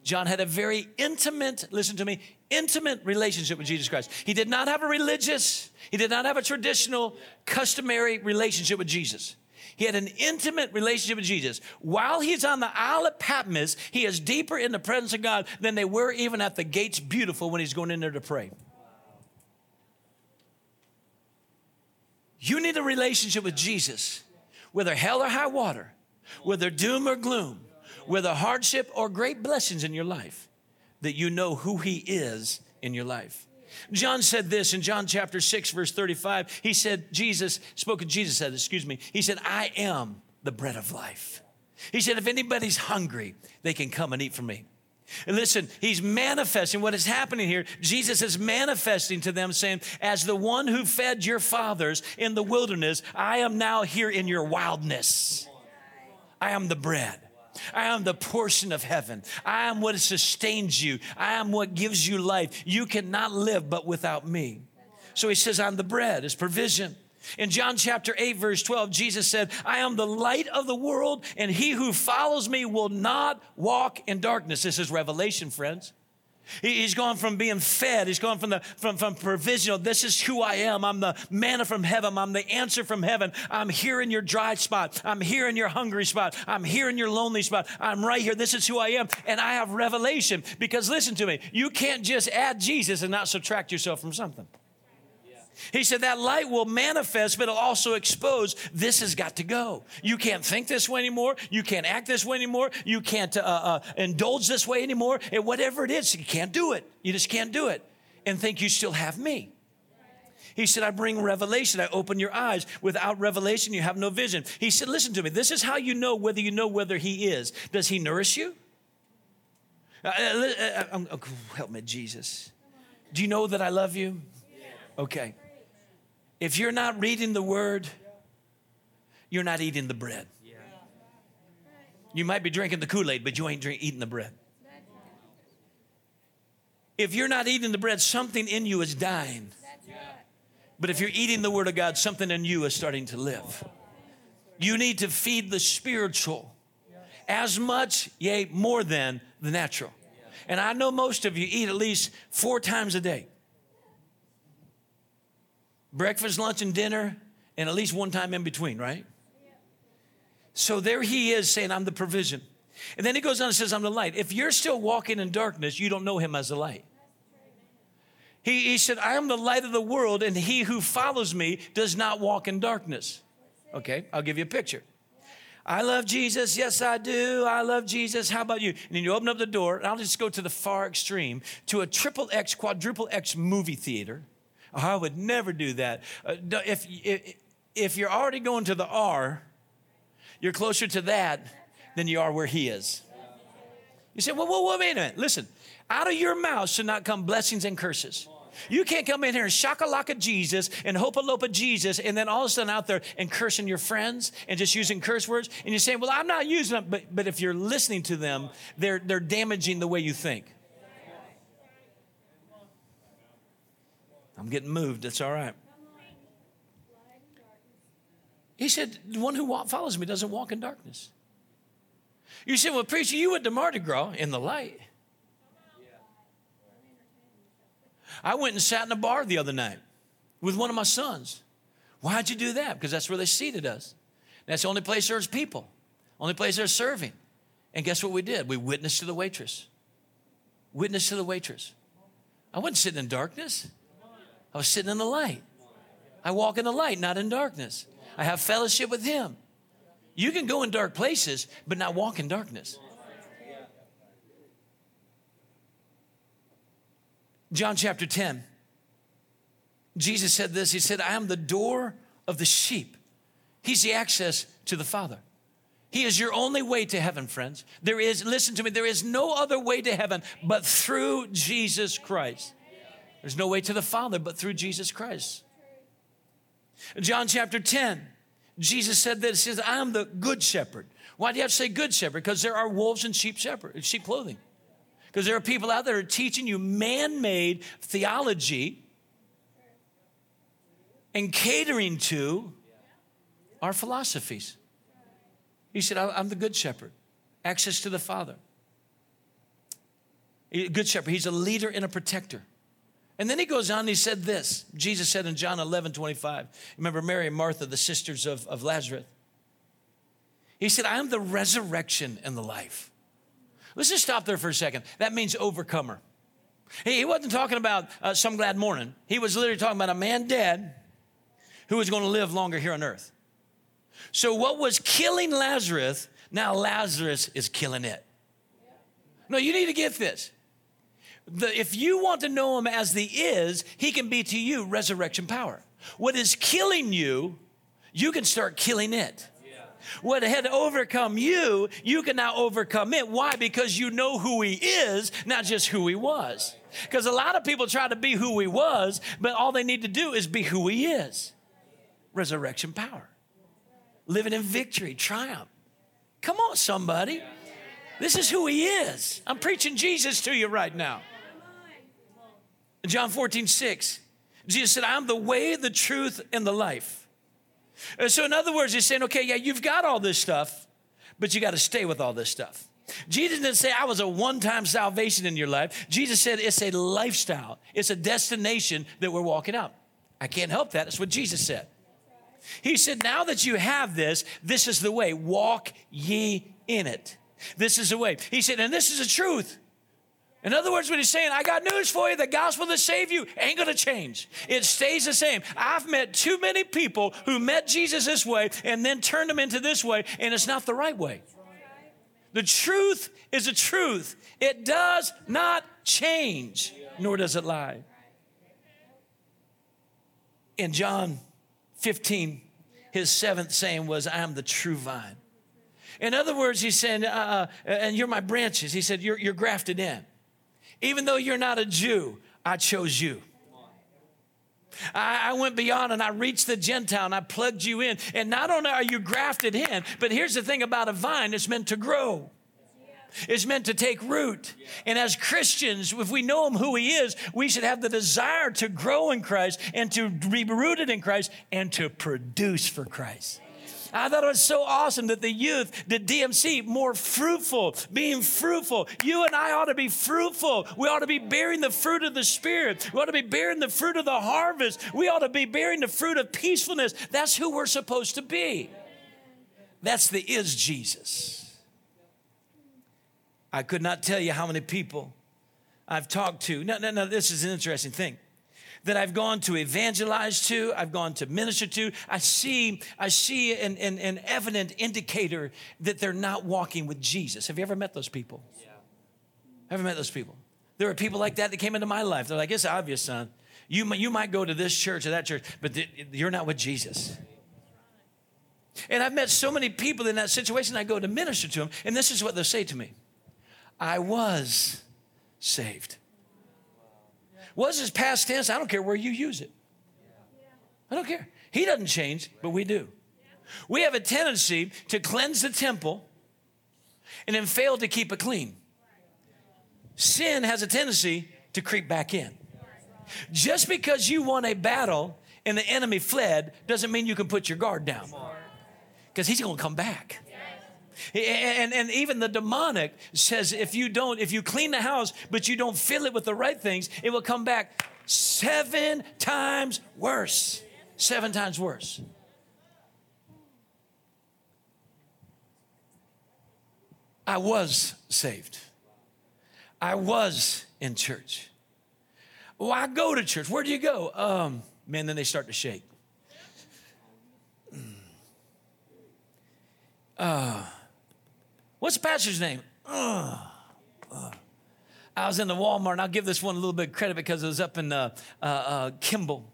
John had a very intimate, listen to me, intimate relationship with Jesus Christ. He did not have a religious, he did not have a traditional, customary relationship with Jesus. He had an intimate relationship with Jesus. While he's on the Isle of Patmos, he is deeper in the presence of God than they were even at the gates beautiful when he's going in there to pray. You need a relationship with Jesus whether hell or high water, whether doom or gloom, whether hardship or great blessings in your life, that you know who He is in your life. John said this in John chapter 6, verse 35. He said, Jesus, spoke of Jesus said, excuse me, he said, I am the bread of life. He said, if anybody's hungry, they can come and eat from me. And listen, he's manifesting what is happening here. Jesus is manifesting to them, saying, As the one who fed your fathers in the wilderness, I am now here in your wildness. I am the bread. I am the portion of heaven. I am what sustains you. I am what gives you life. You cannot live but without me. So he says, I'm the bread, his provision. In John chapter 8, verse 12, Jesus said, I am the light of the world, and he who follows me will not walk in darkness. This is revelation, friends. He's gone from being fed. He's gone from the from, from provisional. This is who I am. I'm the manna from heaven. I'm the answer from heaven. I'm here in your dry spot. I'm here in your hungry spot. I'm here in your lonely spot. I'm right here. This is who I am. And I have revelation. Because listen to me, you can't just add Jesus and not subtract yourself from something. He said that light will manifest, but it'll also expose this has got to go. You can't think this way anymore. You can't act this way anymore. You can't uh, uh, indulge this way anymore. And whatever it is, you can't do it. You just can't do it and think you still have me. He said, I bring revelation. I open your eyes. Without revelation, you have no vision. He said, Listen to me. This is how you know whether you know whether He is. Does He nourish you? Uh, uh, uh, uh oh, help me, Jesus. Do you know that I love you? Okay. If you're not reading the word, you're not eating the bread. You might be drinking the Kool Aid, but you ain't drink, eating the bread. If you're not eating the bread, something in you is dying. But if you're eating the Word of God, something in you is starting to live. You need to feed the spiritual as much, yea, more than the natural. And I know most of you eat at least four times a day breakfast, lunch, and dinner, and at least one time in between, right? So there he is saying, I'm the provision. And then he goes on and says, I'm the light. If you're still walking in darkness, you don't know him as the light. He, he said, I am the light of the world, and he who follows me does not walk in darkness. Okay, I'll give you a picture. I love Jesus. Yes, I do. I love Jesus. How about you? And then you open up the door, and I'll just go to the far extreme to a triple X, quadruple X movie theater I would never do that. Uh, if, if, if you're already going to the R, you're closer to that than you are where He is. You say, well, well, wait a minute. Listen, out of your mouth should not come blessings and curses. You can't come in here and shakalaka Jesus and hopa lopa Jesus and then all of a sudden out there and cursing your friends and just using curse words. And you're saying, well, I'm not using them. But, but if you're listening to them, they're, they're damaging the way you think. I'm getting moved. That's all right. He said, The one who follows me doesn't walk in darkness. You said, Well, preacher, you went to Mardi Gras in the light. I went and sat in a bar the other night with one of my sons. Why'd you do that? Because that's where they seated us. That's the only place there's people, only place there's serving. And guess what we did? We witnessed to the waitress. Witness to the waitress. I wasn't sitting in darkness. I was sitting in the light. I walk in the light, not in darkness. I have fellowship with Him. You can go in dark places, but not walk in darkness. John chapter 10. Jesus said this He said, I am the door of the sheep. He's the access to the Father. He is your only way to heaven, friends. There is, listen to me, there is no other way to heaven but through Jesus Christ. There's no way to the Father but through Jesus Christ. John chapter 10, Jesus said that, He says, I am the good shepherd. Why do you have to say good shepherd? Because there are wolves in sheep shepherd, sheep clothing. Because there are people out there teaching you man-made theology and catering to our philosophies. He said, I'm the good shepherd, access to the Father. Good shepherd, he's a leader and a protector. And then he goes on, he said this. Jesus said in John 11, 25. Remember Mary and Martha, the sisters of, of Lazarus. He said, I am the resurrection and the life. Let's just stop there for a second. That means overcomer. He, he wasn't talking about uh, some glad morning. He was literally talking about a man dead who was going to live longer here on earth. So, what was killing Lazarus, now Lazarus is killing it. No, you need to get this the, if you want to know him as the is, he can be to you resurrection power. What is killing you, you can start killing it. What had overcome you, you can now overcome it. Why? Because you know who He is, not just who He was. Because a lot of people try to be who He was, but all they need to do is be who He is resurrection power, living in victory, triumph. Come on, somebody. This is who He is. I'm preaching Jesus to you right now. John 14, 6, Jesus said, I'm the way, the truth, and the life. Uh, so, in other words, he's saying, okay, yeah, you've got all this stuff, but you got to stay with all this stuff. Jesus didn't say, I was a one time salvation in your life. Jesus said, it's a lifestyle, it's a destination that we're walking out. I can't help that. That's what Jesus said. He said, Now that you have this, this is the way. Walk ye in it. This is the way. He said, And this is the truth. In other words, what he's saying, I got news for you. The gospel that saved you ain't going to change. It stays the same. I've met too many people who met Jesus this way and then turned him into this way, and it's not the right way. The truth is a truth. It does not change, nor does it lie. In John 15, his seventh saying was, I am the true vine. In other words, he's saying, uh, uh, and you're my branches. He said, you're, you're grafted in. Even though you're not a Jew, I chose you. I, I, went beyond and I reached the Gentile and I plugged you in. And not only are you grafted in, but here's the thing about a vine it's meant to grow. It's meant to take root. And as Christians, if we know Him who He is, we should have the desire to grow in Christ and to be rooted in Christ and to produce for Christ. I thought it was so awesome that the youth did DMC more fruitful, being fruitful. You and I ought to be fruitful. We ought to be bearing the fruit of the Spirit. We ought to be bearing the fruit of the harvest. We ought to be bearing the fruit of peacefulness. That's who we're supposed to be. That's the is Jesus. I could not tell you how many people I've talked to. No, no, no, this is an interesting thing that I've gone to evangelize to, I've gone to minister to, I see, I see an, an, an evident indicator that they're not walking with Jesus. Have you ever met those people? Yeah. Ever met those people? There are people like that that came into my life. They're like, it's obvious, son. You, you might go to this church or that church, but th- you're not with Jesus. And I've met so many people in that situation, I go to minister to them, and this is what they'll say to me I was saved. Was his past tense? I don't care where you use it. I don't care. He doesn't change, but we do. We have a tendency to cleanse the temple and then fail to keep it clean. Sin has a tendency to creep back in. Just because you won a battle and the enemy fled doesn't mean you can put your guard down because he's going to come back. And, and even the demonic says if you don't, if you clean the house, but you don't fill it with the right things, it will come back seven times worse. Seven times worse. I was saved. I was in church. Well, I go to church. Where do you go? Um, man, then they start to shake. Uh, What's the pastor's name? Uh, uh. I was in the Walmart, and I'll give this one a little bit of credit because it was up in uh, uh, uh, Kimball.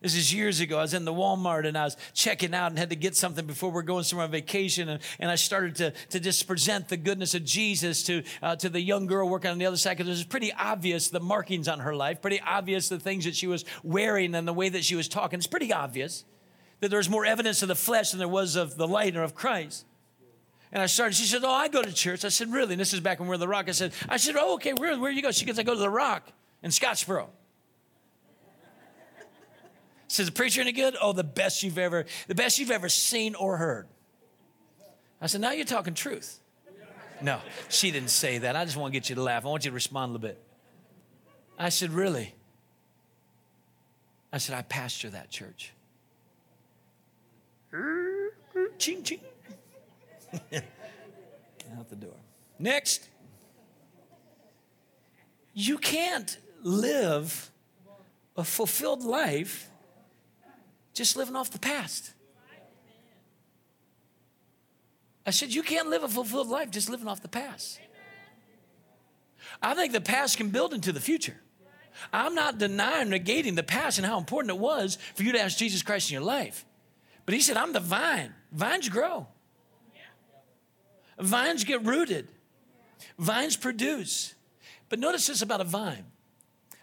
This is years ago. I was in the Walmart and I was checking out and had to get something before we're going somewhere on vacation. And, and I started to, to just present the goodness of Jesus to, uh, to the young girl working on the other side because it was pretty obvious the markings on her life, pretty obvious the things that she was wearing and the way that she was talking. It's pretty obvious that there was more evidence of the flesh than there was of the light or of Christ. And I started, she said, Oh, I go to church. I said, Really? And this is back when we were the Rock. I said, I said, Oh, okay, where, where you go? She goes, I go to the Rock in Scottsboro. Says the preacher any good? Oh, the best you've ever, the best you've ever seen or heard. I said, now you're talking truth. No, she didn't say that. I just want to get you to laugh. I want you to respond a little bit. I said, really? I said, I pastor that church. Ching, ching. Out the door. Next. You can't live a fulfilled life just living off the past. I said, You can't live a fulfilled life just living off the past. I think the past can build into the future. I'm not denying, negating the past and how important it was for you to ask Jesus Christ in your life. But he said, I'm the vine. Vines grow. Vines get rooted, vines produce. But notice this about a vine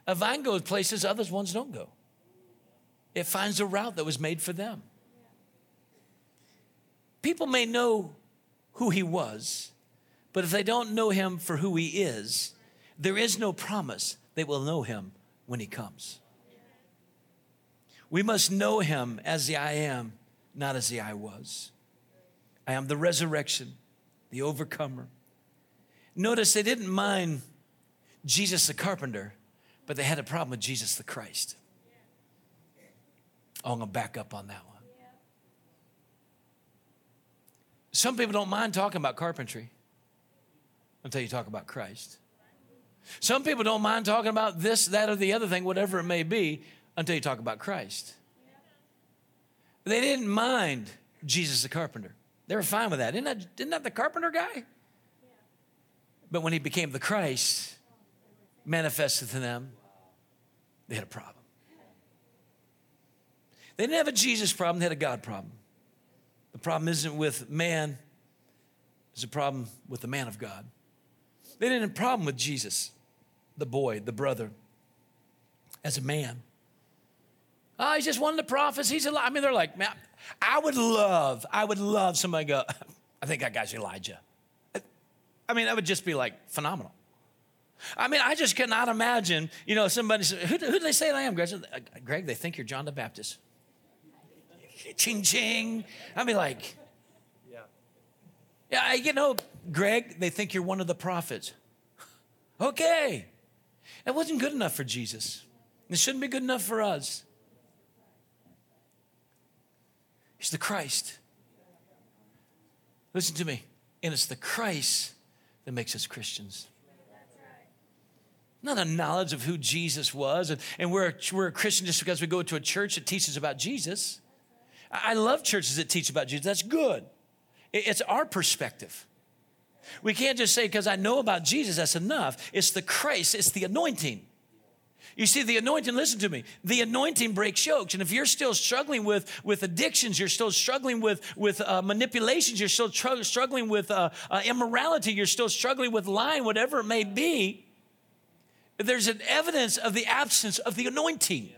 a vine goes places other ones don't go, it finds a route that was made for them. People may know who he was, but if they don't know him for who he is, there is no promise they will know him when he comes. We must know him as the I am, not as the I was. I am the resurrection, the overcomer. Notice they didn't mind Jesus the carpenter, but they had a problem with Jesus the Christ. Oh, I'm going to back up on that one. Some people don't mind talking about carpentry until you talk about Christ. Some people don't mind talking about this, that, or the other thing, whatever it may be, until you talk about Christ. They didn't mind Jesus the carpenter. They were fine with that. Isn't that, isn't that the carpenter guy? But when he became the Christ, manifested to them, they had a problem. They didn't have a Jesus problem, they had a God problem. The problem isn't with man, it's a problem with the man of God. They didn't have a problem with Jesus, the boy, the brother, as a man. Oh, he's just one of the prophets. He's alive. I mean, they're like, man, I would love, I would love somebody go, I think that guy's Elijah. I mean, that would just be like phenomenal. I mean, I just cannot imagine, you know, somebody, who, who do they say I am? Greg, uh, Greg, they think you're John the Baptist. ching, ching. I mean, like, yeah. Yeah, you know, Greg, they think you're one of the prophets. okay. That wasn't good enough for Jesus. It shouldn't be good enough for us. He's the Christ. Listen to me. And it's the Christ that makes us Christians. Not a knowledge of who Jesus was. And, and we're, we're a Christian just because we go to a church that teaches about Jesus. I love churches that teach about Jesus. That's good. It's our perspective. We can't just say, because I know about Jesus, that's enough. It's the Christ, it's the anointing. You see, the anointing, listen to me, the anointing breaks yokes. And if you're still struggling with, with addictions, you're still struggling with, with uh, manipulations, you're still tr- struggling with uh, uh, immorality, you're still struggling with lying, whatever it may be, there's an evidence of the absence of the anointing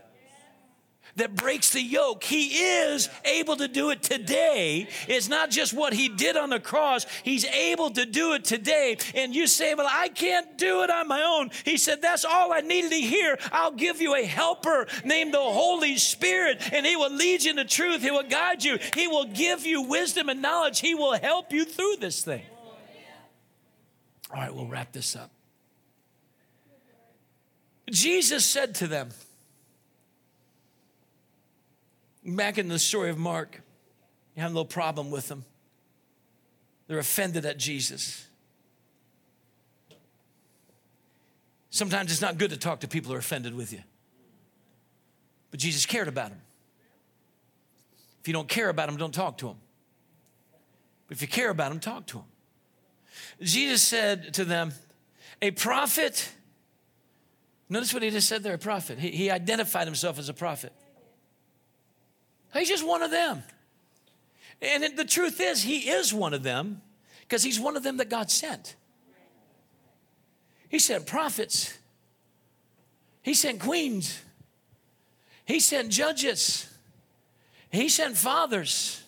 that breaks the yoke. He is able to do it today. It's not just what he did on the cross, he's able to do it today. And you say, Well, I can't do it on my own. He said, That's all I needed to hear. I'll give you a helper named the Holy Spirit, and he will lead you into truth. He will guide you, he will give you wisdom and knowledge. He will help you through this thing. All right, we'll wrap this up. Jesus said to them, Back in the story of Mark, you have a little problem with them. They're offended at Jesus. Sometimes it's not good to talk to people who are offended with you. But Jesus cared about them. If you don't care about them, don't talk to them. But if you care about them, talk to them. Jesus said to them, A prophet, notice what he just said there a prophet. He, he identified himself as a prophet. He's just one of them. And the truth is, he is one of them because he's one of them that God sent. He sent prophets, he sent queens, he sent judges, he sent fathers.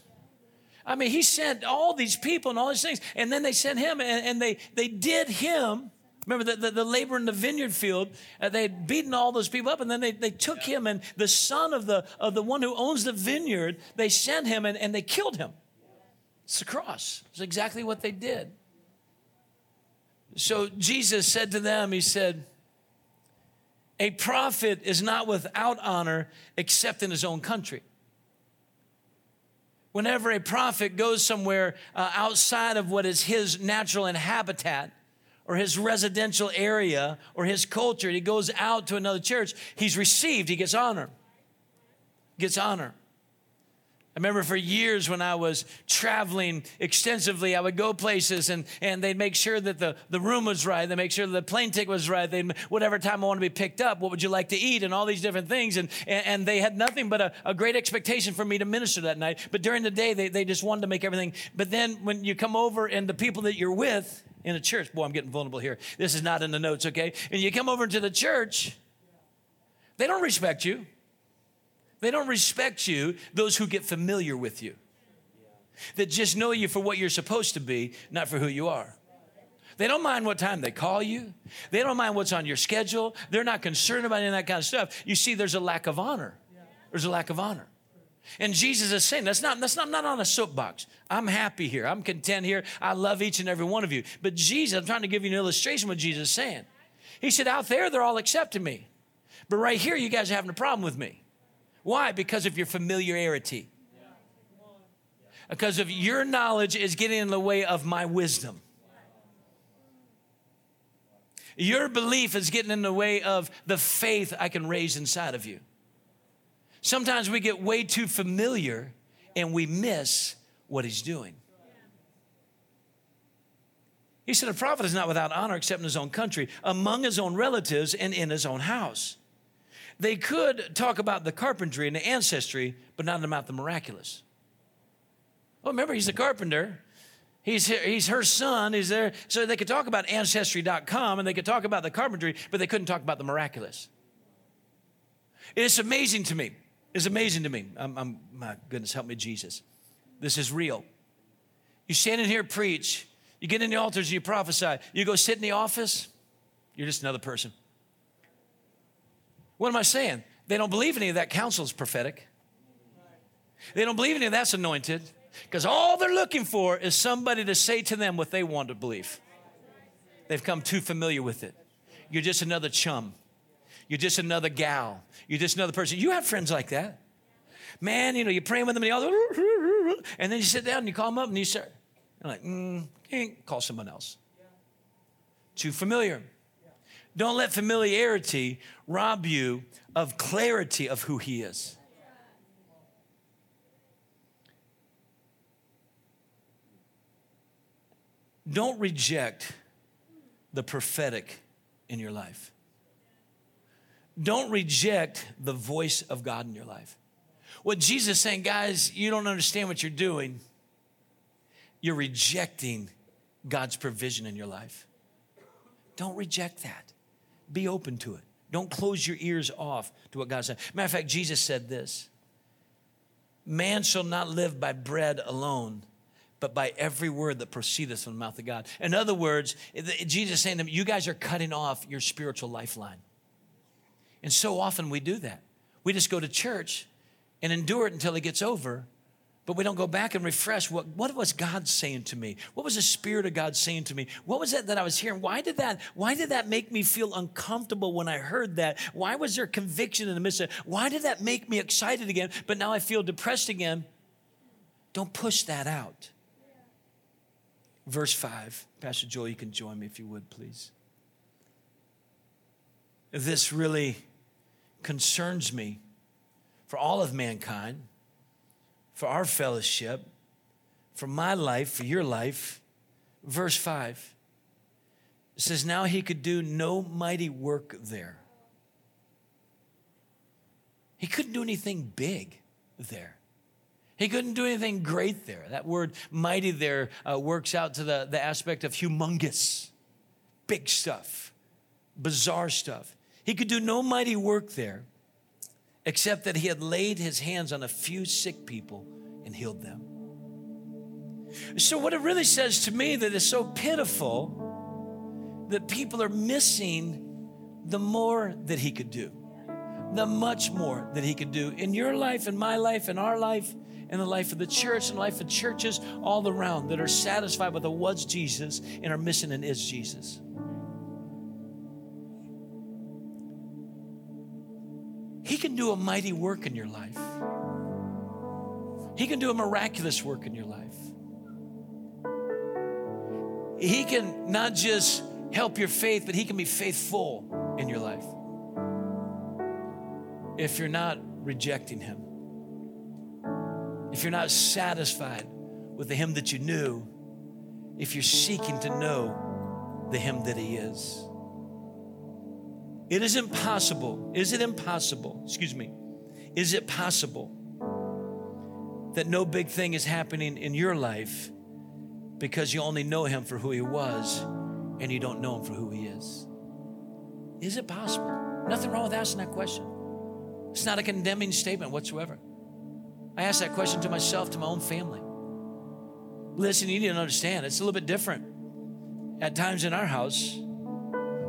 I mean, he sent all these people and all these things, and then they sent him, and, and they, they did him Remember the, the, the, labor in the vineyard field, uh, they had beaten all those people up, and then they, they took him, and the son of the, of the one who owns the vineyard, they sent him and, and they killed him. It's the cross. It's exactly what they did. So Jesus said to them, He said, A prophet is not without honor except in his own country. Whenever a prophet goes somewhere uh, outside of what is his natural habitat, or his residential area or his culture, he goes out to another church, he's received, he gets honor. Gets honor. I remember for years when I was traveling extensively, I would go places and, and they'd make sure that the, the room was right. They'd make sure the plane ticket was right. They'd, whatever time I want to be picked up, what would you like to eat? And all these different things. And, and, and they had nothing but a, a, great expectation for me to minister that night. But during the day, they, they just wanted to make everything. But then when you come over and the people that you're with in a church, boy, I'm getting vulnerable here. This is not in the notes, okay? And you come over into the church, they don't respect you. They don't respect you, those who get familiar with you, that just know you for what you're supposed to be, not for who you are. They don't mind what time they call you. They don't mind what's on your schedule. They're not concerned about any of that kind of stuff. You see, there's a lack of honor. There's a lack of honor. And Jesus is saying, that's not, that's not, I'm not on a soapbox. I'm happy here. I'm content here. I love each and every one of you. But Jesus, I'm trying to give you an illustration of what Jesus is saying. He said, out there, they're all accepting me. But right here, you guys are having a problem with me. Why? Because of your familiarity. Because of your knowledge is getting in the way of my wisdom. Your belief is getting in the way of the faith I can raise inside of you. Sometimes we get way too familiar and we miss what he's doing. He said, A prophet is not without honor except in his own country, among his own relatives, and in his own house. They could talk about the carpentry and the ancestry, but not about the miraculous. Well, remember, he's a carpenter. He's, he's her son. He's there. So they could talk about ancestry.com and they could talk about the carpentry, but they couldn't talk about the miraculous. It's amazing to me. It's amazing to me. I'm, I'm, my goodness, help me, Jesus. This is real. You stand in here, preach. You get in the altars, you prophesy. You go sit in the office, you're just another person. What am I saying? They don't believe any of that counsel is prophetic. They don't believe any of that's anointed because all they're looking for is somebody to say to them what they want to believe. They've come too familiar with it. You're just another chum. You're just another gal. You're just another person. You have friends like that. Man, you know, you're praying with them and, all, and then you sit down and you call them up and you start, you're like, mm, can't call someone else. Too familiar. Don't let familiarity rob you of clarity of who He is. Don't reject the prophetic in your life. Don't reject the voice of God in your life. What Jesus is saying, guys, you don't understand what you're doing. You're rejecting God's provision in your life. Don't reject that. Be open to it. Don't close your ears off to what God said. Matter of fact, Jesus said this Man shall not live by bread alone, but by every word that proceedeth from the mouth of God. In other words, Jesus is saying to them, You guys are cutting off your spiritual lifeline. And so often we do that. We just go to church and endure it until it gets over but we don't go back and refresh what, what was God saying to me? What was the Spirit of God saying to me? What was it that I was hearing? Why did that, why did that make me feel uncomfortable when I heard that? Why was there conviction in the midst of it? Why did that make me excited again, but now I feel depressed again? Don't push that out. Verse 5. Pastor Joel, you can join me if you would, please. This really concerns me for all of mankind for our fellowship, for my life, for your life. Verse 5 it says, Now he could do no mighty work there. He couldn't do anything big there. He couldn't do anything great there. That word mighty there uh, works out to the, the aspect of humongous, big stuff, bizarre stuff. He could do no mighty work there except that he had laid his hands on a few sick people and healed them. So, what it really says to me that is so pitiful that people are missing the more that he could do, the much more that he could do in your life, in my life, in our life, in the life of the church, in the life of churches all around that are satisfied with a was Jesus and are missing an is Jesus. Do a mighty work in your life. He can do a miraculous work in your life. He can not just help your faith, but He can be faithful in your life. If you're not rejecting Him. if you're not satisfied with the Him that you knew, if you're seeking to know the Him that He is. It is impossible. Is it impossible? Excuse me. Is it possible that no big thing is happening in your life because you only know Him for who He was and you don't know Him for who He is? Is it possible? Nothing wrong with asking that question. It's not a condemning statement whatsoever. I ask that question to myself, to my own family. Listen, you need to understand, it's a little bit different. At times in our house,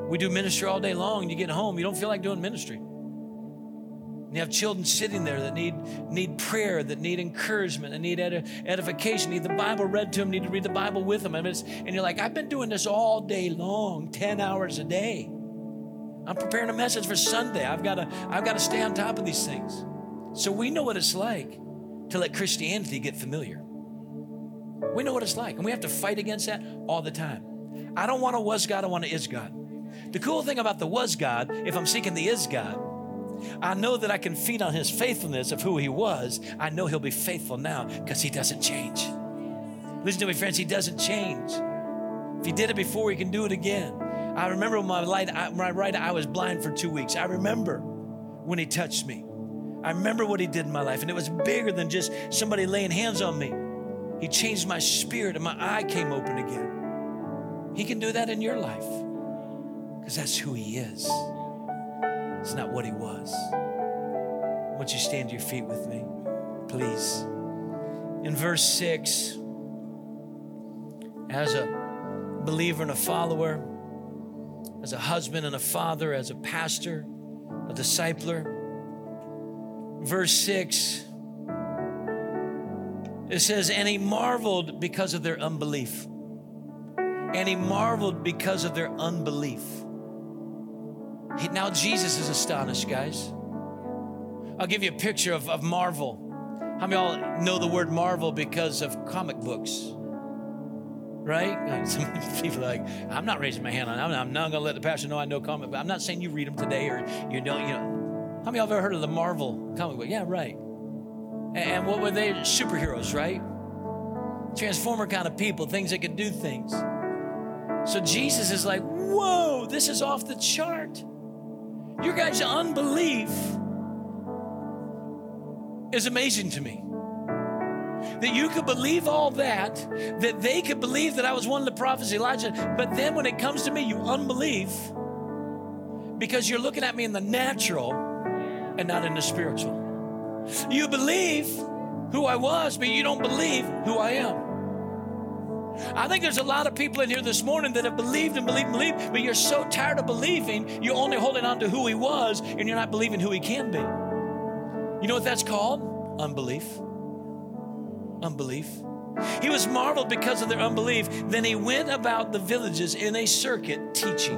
we do ministry all day long, and you get home, you don't feel like doing ministry. And you have children sitting there that need, need prayer, that need encouragement, that need edification, need the Bible read to them, need to read the Bible with them. and you're like, I've been doing this all day long, 10 hours a day. I'm preparing a message for Sunday. I've got to, I've got to stay on top of these things. So we know what it's like to let Christianity get familiar. We know what it's like, and we have to fight against that all the time. I don't want a was God, I want a is God. The cool thing about the was God, if I'm seeking the is God, I know that I can feed on his faithfulness of who he was. I know he'll be faithful now because he doesn't change. Listen to me, friends, he doesn't change. If he did it before, he can do it again. I remember when my, light, my right eye was blind for two weeks. I remember when he touched me. I remember what he did in my life, and it was bigger than just somebody laying hands on me. He changed my spirit, and my eye came open again. He can do that in your life because that's who he is. It's not what he was. Won't you stand to your feet with me, please? In verse 6, as a believer and a follower, as a husband and a father, as a pastor, a discipler, verse 6, it says, And he marveled because of their unbelief. And he marveled because of their unbelief. Now Jesus is astonished, guys. I'll give you a picture of, of Marvel. How many of y'all know the word Marvel because of comic books? Right? Some people are like, I'm not raising my hand on that. I'm not going to let the pastor know I know comic books. I'm not saying you read them today or you don't, you know. How many of y'all have ever heard of the Marvel comic book? Yeah, right. And what were they? Superheroes, right? Transformer kind of people, things that could do things. So Jesus is like, whoa, this is off the chart. Your guys' unbelief is amazing to me. That you could believe all that, that they could believe that I was one of the prophets, Elijah, but then when it comes to me, you unbelieve because you're looking at me in the natural and not in the spiritual. You believe who I was, but you don't believe who I am. I think there's a lot of people in here this morning that have believed and believed and believed, but you're so tired of believing, you're only holding on to who he was and you're not believing who he can be. You know what that's called? Unbelief. Unbelief. He was marveled because of their unbelief. Then he went about the villages in a circuit teaching.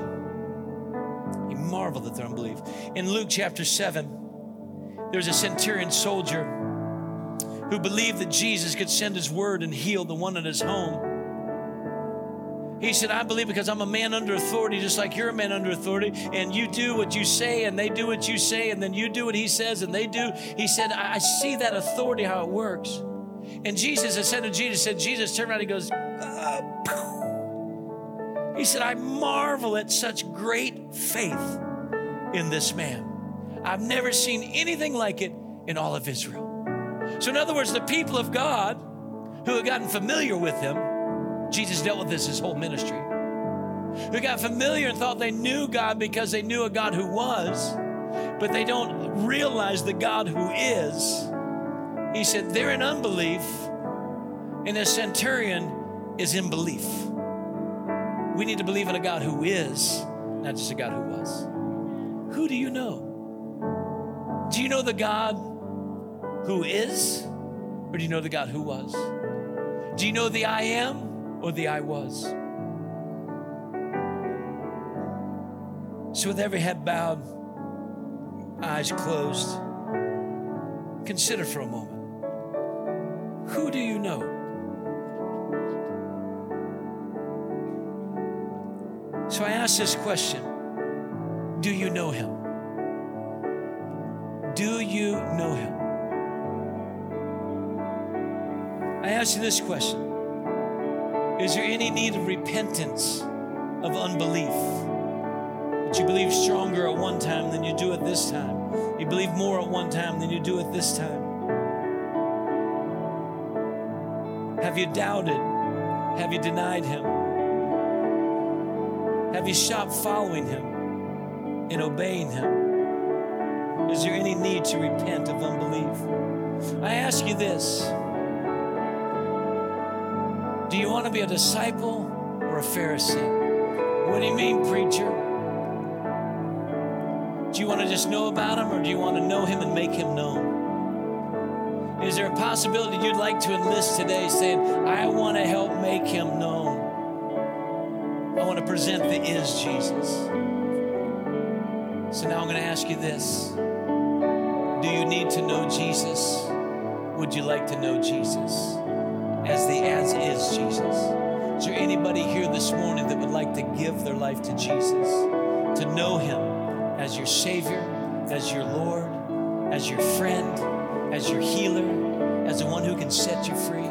He marveled at their unbelief. In Luke chapter 7, there's a centurion soldier who believed that Jesus could send his word and heal the one in his home. He said, I believe because I'm a man under authority, just like you're a man under authority, and you do what you say, and they do what you say, and then you do what he says, and they do. He said, I see that authority, how it works. And Jesus ascended. Jesus said, Jesus turned around, he goes, uh, He said, I marvel at such great faith in this man. I've never seen anything like it in all of Israel. So, in other words, the people of God who had gotten familiar with him Jesus dealt with this his whole ministry. Who got familiar and thought they knew God because they knew a God who was, but they don't realize the God who is. He said they're in unbelief, and the centurion is in belief. We need to believe in a God who is, not just a God who was. Who do you know? Do you know the God who is, or do you know the God who was? Do you know the I am? Or the I was. So, with every head bowed, eyes closed, consider for a moment who do you know? So, I ask this question Do you know him? Do you know him? I ask you this question Is there any need of repentance of unbelief? That you believe stronger at one time than you do at this time. You believe more at one time than you do at this time. Have you doubted? Have you denied Him? Have you stopped following Him and obeying Him? Is there any need to repent of unbelief? I ask you this Do you want to be a disciple or a Pharisee? What do you mean, preacher? Do you want to just know about him or do you want to know him and make him known? Is there a possibility you'd like to enlist today saying, I want to help make him known? I want to present the is Jesus. So now I'm going to ask you this Do you need to know Jesus? Would you like to know Jesus as the as is Jesus? Is there anybody here this morning that would like to give their life to Jesus, to know him? as your Savior, as your Lord, as your friend, as your healer, as the one who can set you free.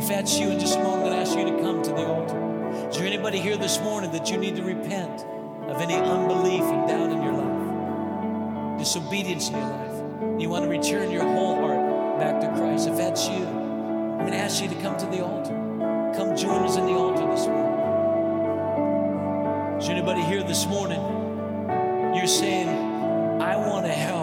If that's you, in just a moment, I'm going to ask you to come to the altar. Is there anybody here this morning that you need to repent of any unbelief and doubt in your life, disobedience in your life? You want to return your whole heart back to Christ. If that's you, going to ask you to come to the altar. Come join us in the altar this morning. Is anybody here this morning? You're saying, I want to help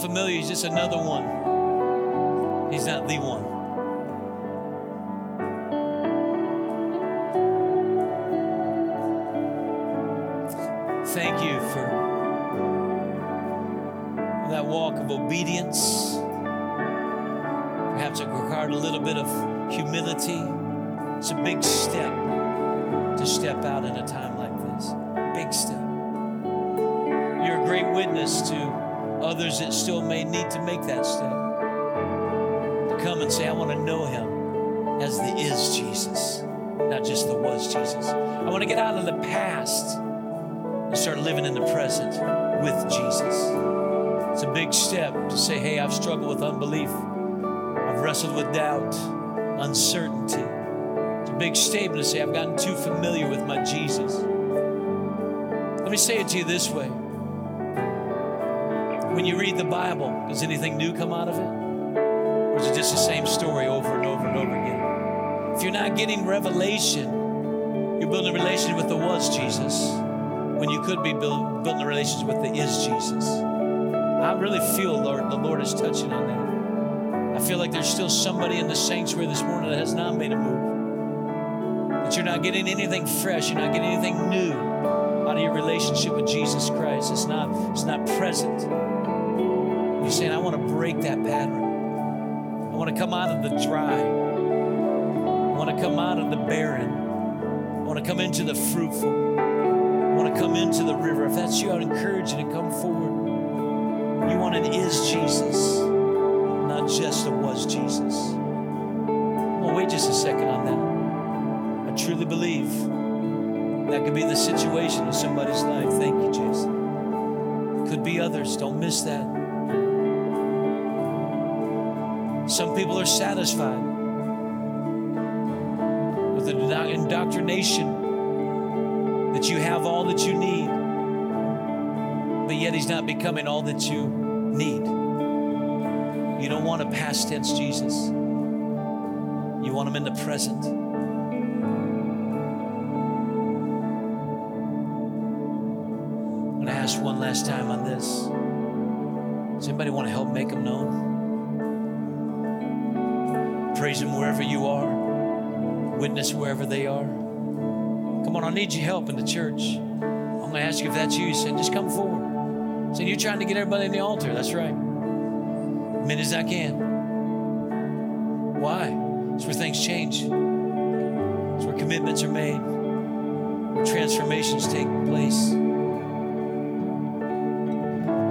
familiar, He's just another one. He's not the one. Thank you for that walk of obedience. Perhaps it required a little bit of humility. It's a big step to step out in a time like this. Big step. You're a great witness to others that still may need to make that step. To come and say, I want to know him as the is Jesus, not just the was Jesus. I want to get out of the past and start living in the present with Jesus. It's a big step to say, hey, I've struggled with unbelief. I've wrestled with doubt, uncertainty. It's a big statement to say, I've gotten too familiar with my Jesus. Let me say it to you this way. When you read the Bible, does anything new come out of it? Or is it just the same story over and over and over again? If you're not getting revelation, you're building a relationship with the was Jesus when you could be build, building a relationship with the is Jesus. I really feel, Lord, the Lord is touching on that. I feel like there's still somebody in the sanctuary this morning that has not made a move. That you're not getting anything fresh, you're not getting anything new out of your relationship with Jesus Christ. It's not, it's not present. You're saying, I want to break that pattern. I want to come out of the dry. I want to come out of the barren. I want to come into the fruitful. I want to come into the river. If that's you, I'd encourage you to come forward. You want an is Jesus, not just a was Jesus. Well, wait just a second on that. I truly believe that could be the situation in somebody's life. Thank you, Jason. Could be others. Don't miss that. Some people are satisfied with the indoctrination that you have all that you need but yet he's not becoming all that you need. You don't want a past tense Jesus, you want him in the present. I'm to ask one last time on this. Does anybody want to help make him known? Praise him wherever you are. witness wherever they are. Come on, I need your help in the church. I'm going to ask you if that's you. You said, just come forward. So you're trying to get everybody in the altar. That's right. Many as I can. Why? It's where things change. It's where commitments are made, where transformations take place, it's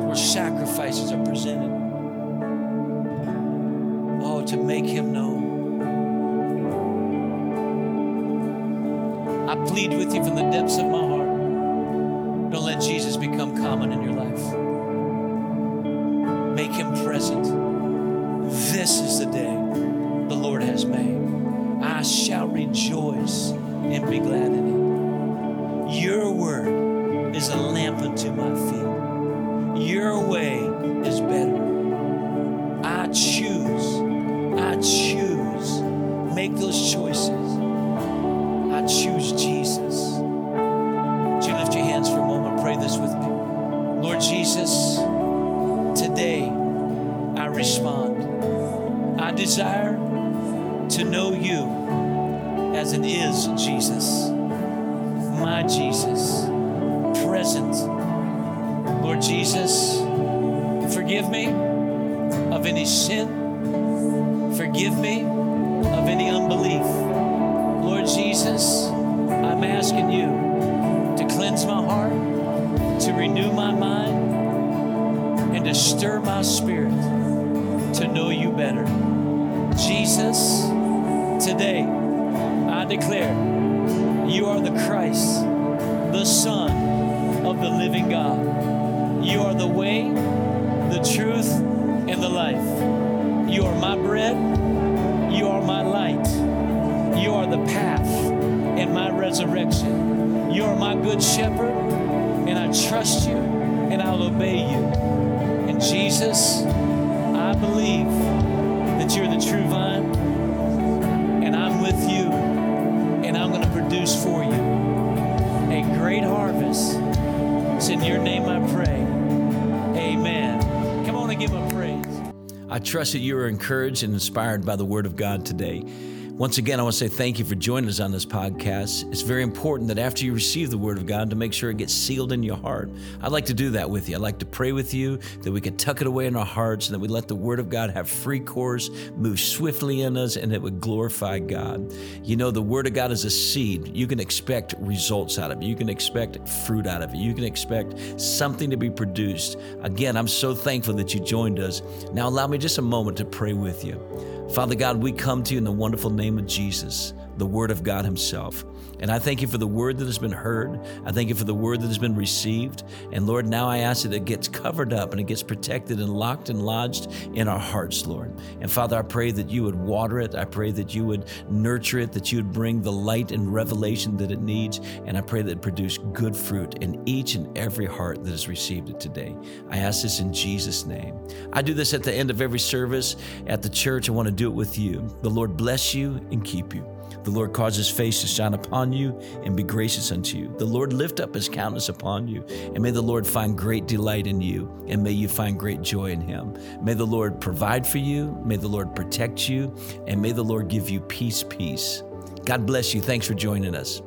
where sacrifices are presented. Oh, to make Him known. Plead with you from the depths of my heart. Don't let Jesus become common in your life. I declare you are the Christ, the Son of the living God. You are the way, the truth, and the life. You are my bread. You are my light. You are the path and my resurrection. You are my good shepherd, and I trust you and I'll obey you. And Jesus, I believe that you're the true vine, in your name I pray. Amen. Come on and give him praise. I trust that you are encouraged and inspired by the Word of God today. Once again, I want to say thank you for joining us on this podcast. It's very important that after you receive the Word of God, to make sure it gets sealed in your heart. I'd like to do that with you. I'd like to pray with you that we could tuck it away in our hearts and that we let the Word of God have free course, move swiftly in us, and it would glorify God. You know, the Word of God is a seed. You can expect results out of it, you can expect fruit out of it, you can expect something to be produced. Again, I'm so thankful that you joined us. Now, allow me just a moment to pray with you. Father God, we come to you in the wonderful name of Jesus, the Word of God Himself. And I thank you for the word that has been heard. I thank you for the word that has been received. And Lord, now I ask that it gets covered up and it gets protected and locked and lodged in our hearts, Lord. And Father, I pray that you would water it. I pray that you would nurture it, that you would bring the light and revelation that it needs. And I pray that it produce good fruit in each and every heart that has received it today. I ask this in Jesus' name. I do this at the end of every service at the church. I want to do it with you. The Lord bless you and keep you. The Lord cause his face to shine upon you and be gracious unto you. The Lord lift up his countenance upon you, and may the Lord find great delight in you, and may you find great joy in him. May the Lord provide for you, may the Lord protect you, and may the Lord give you peace, peace. God bless you. Thanks for joining us.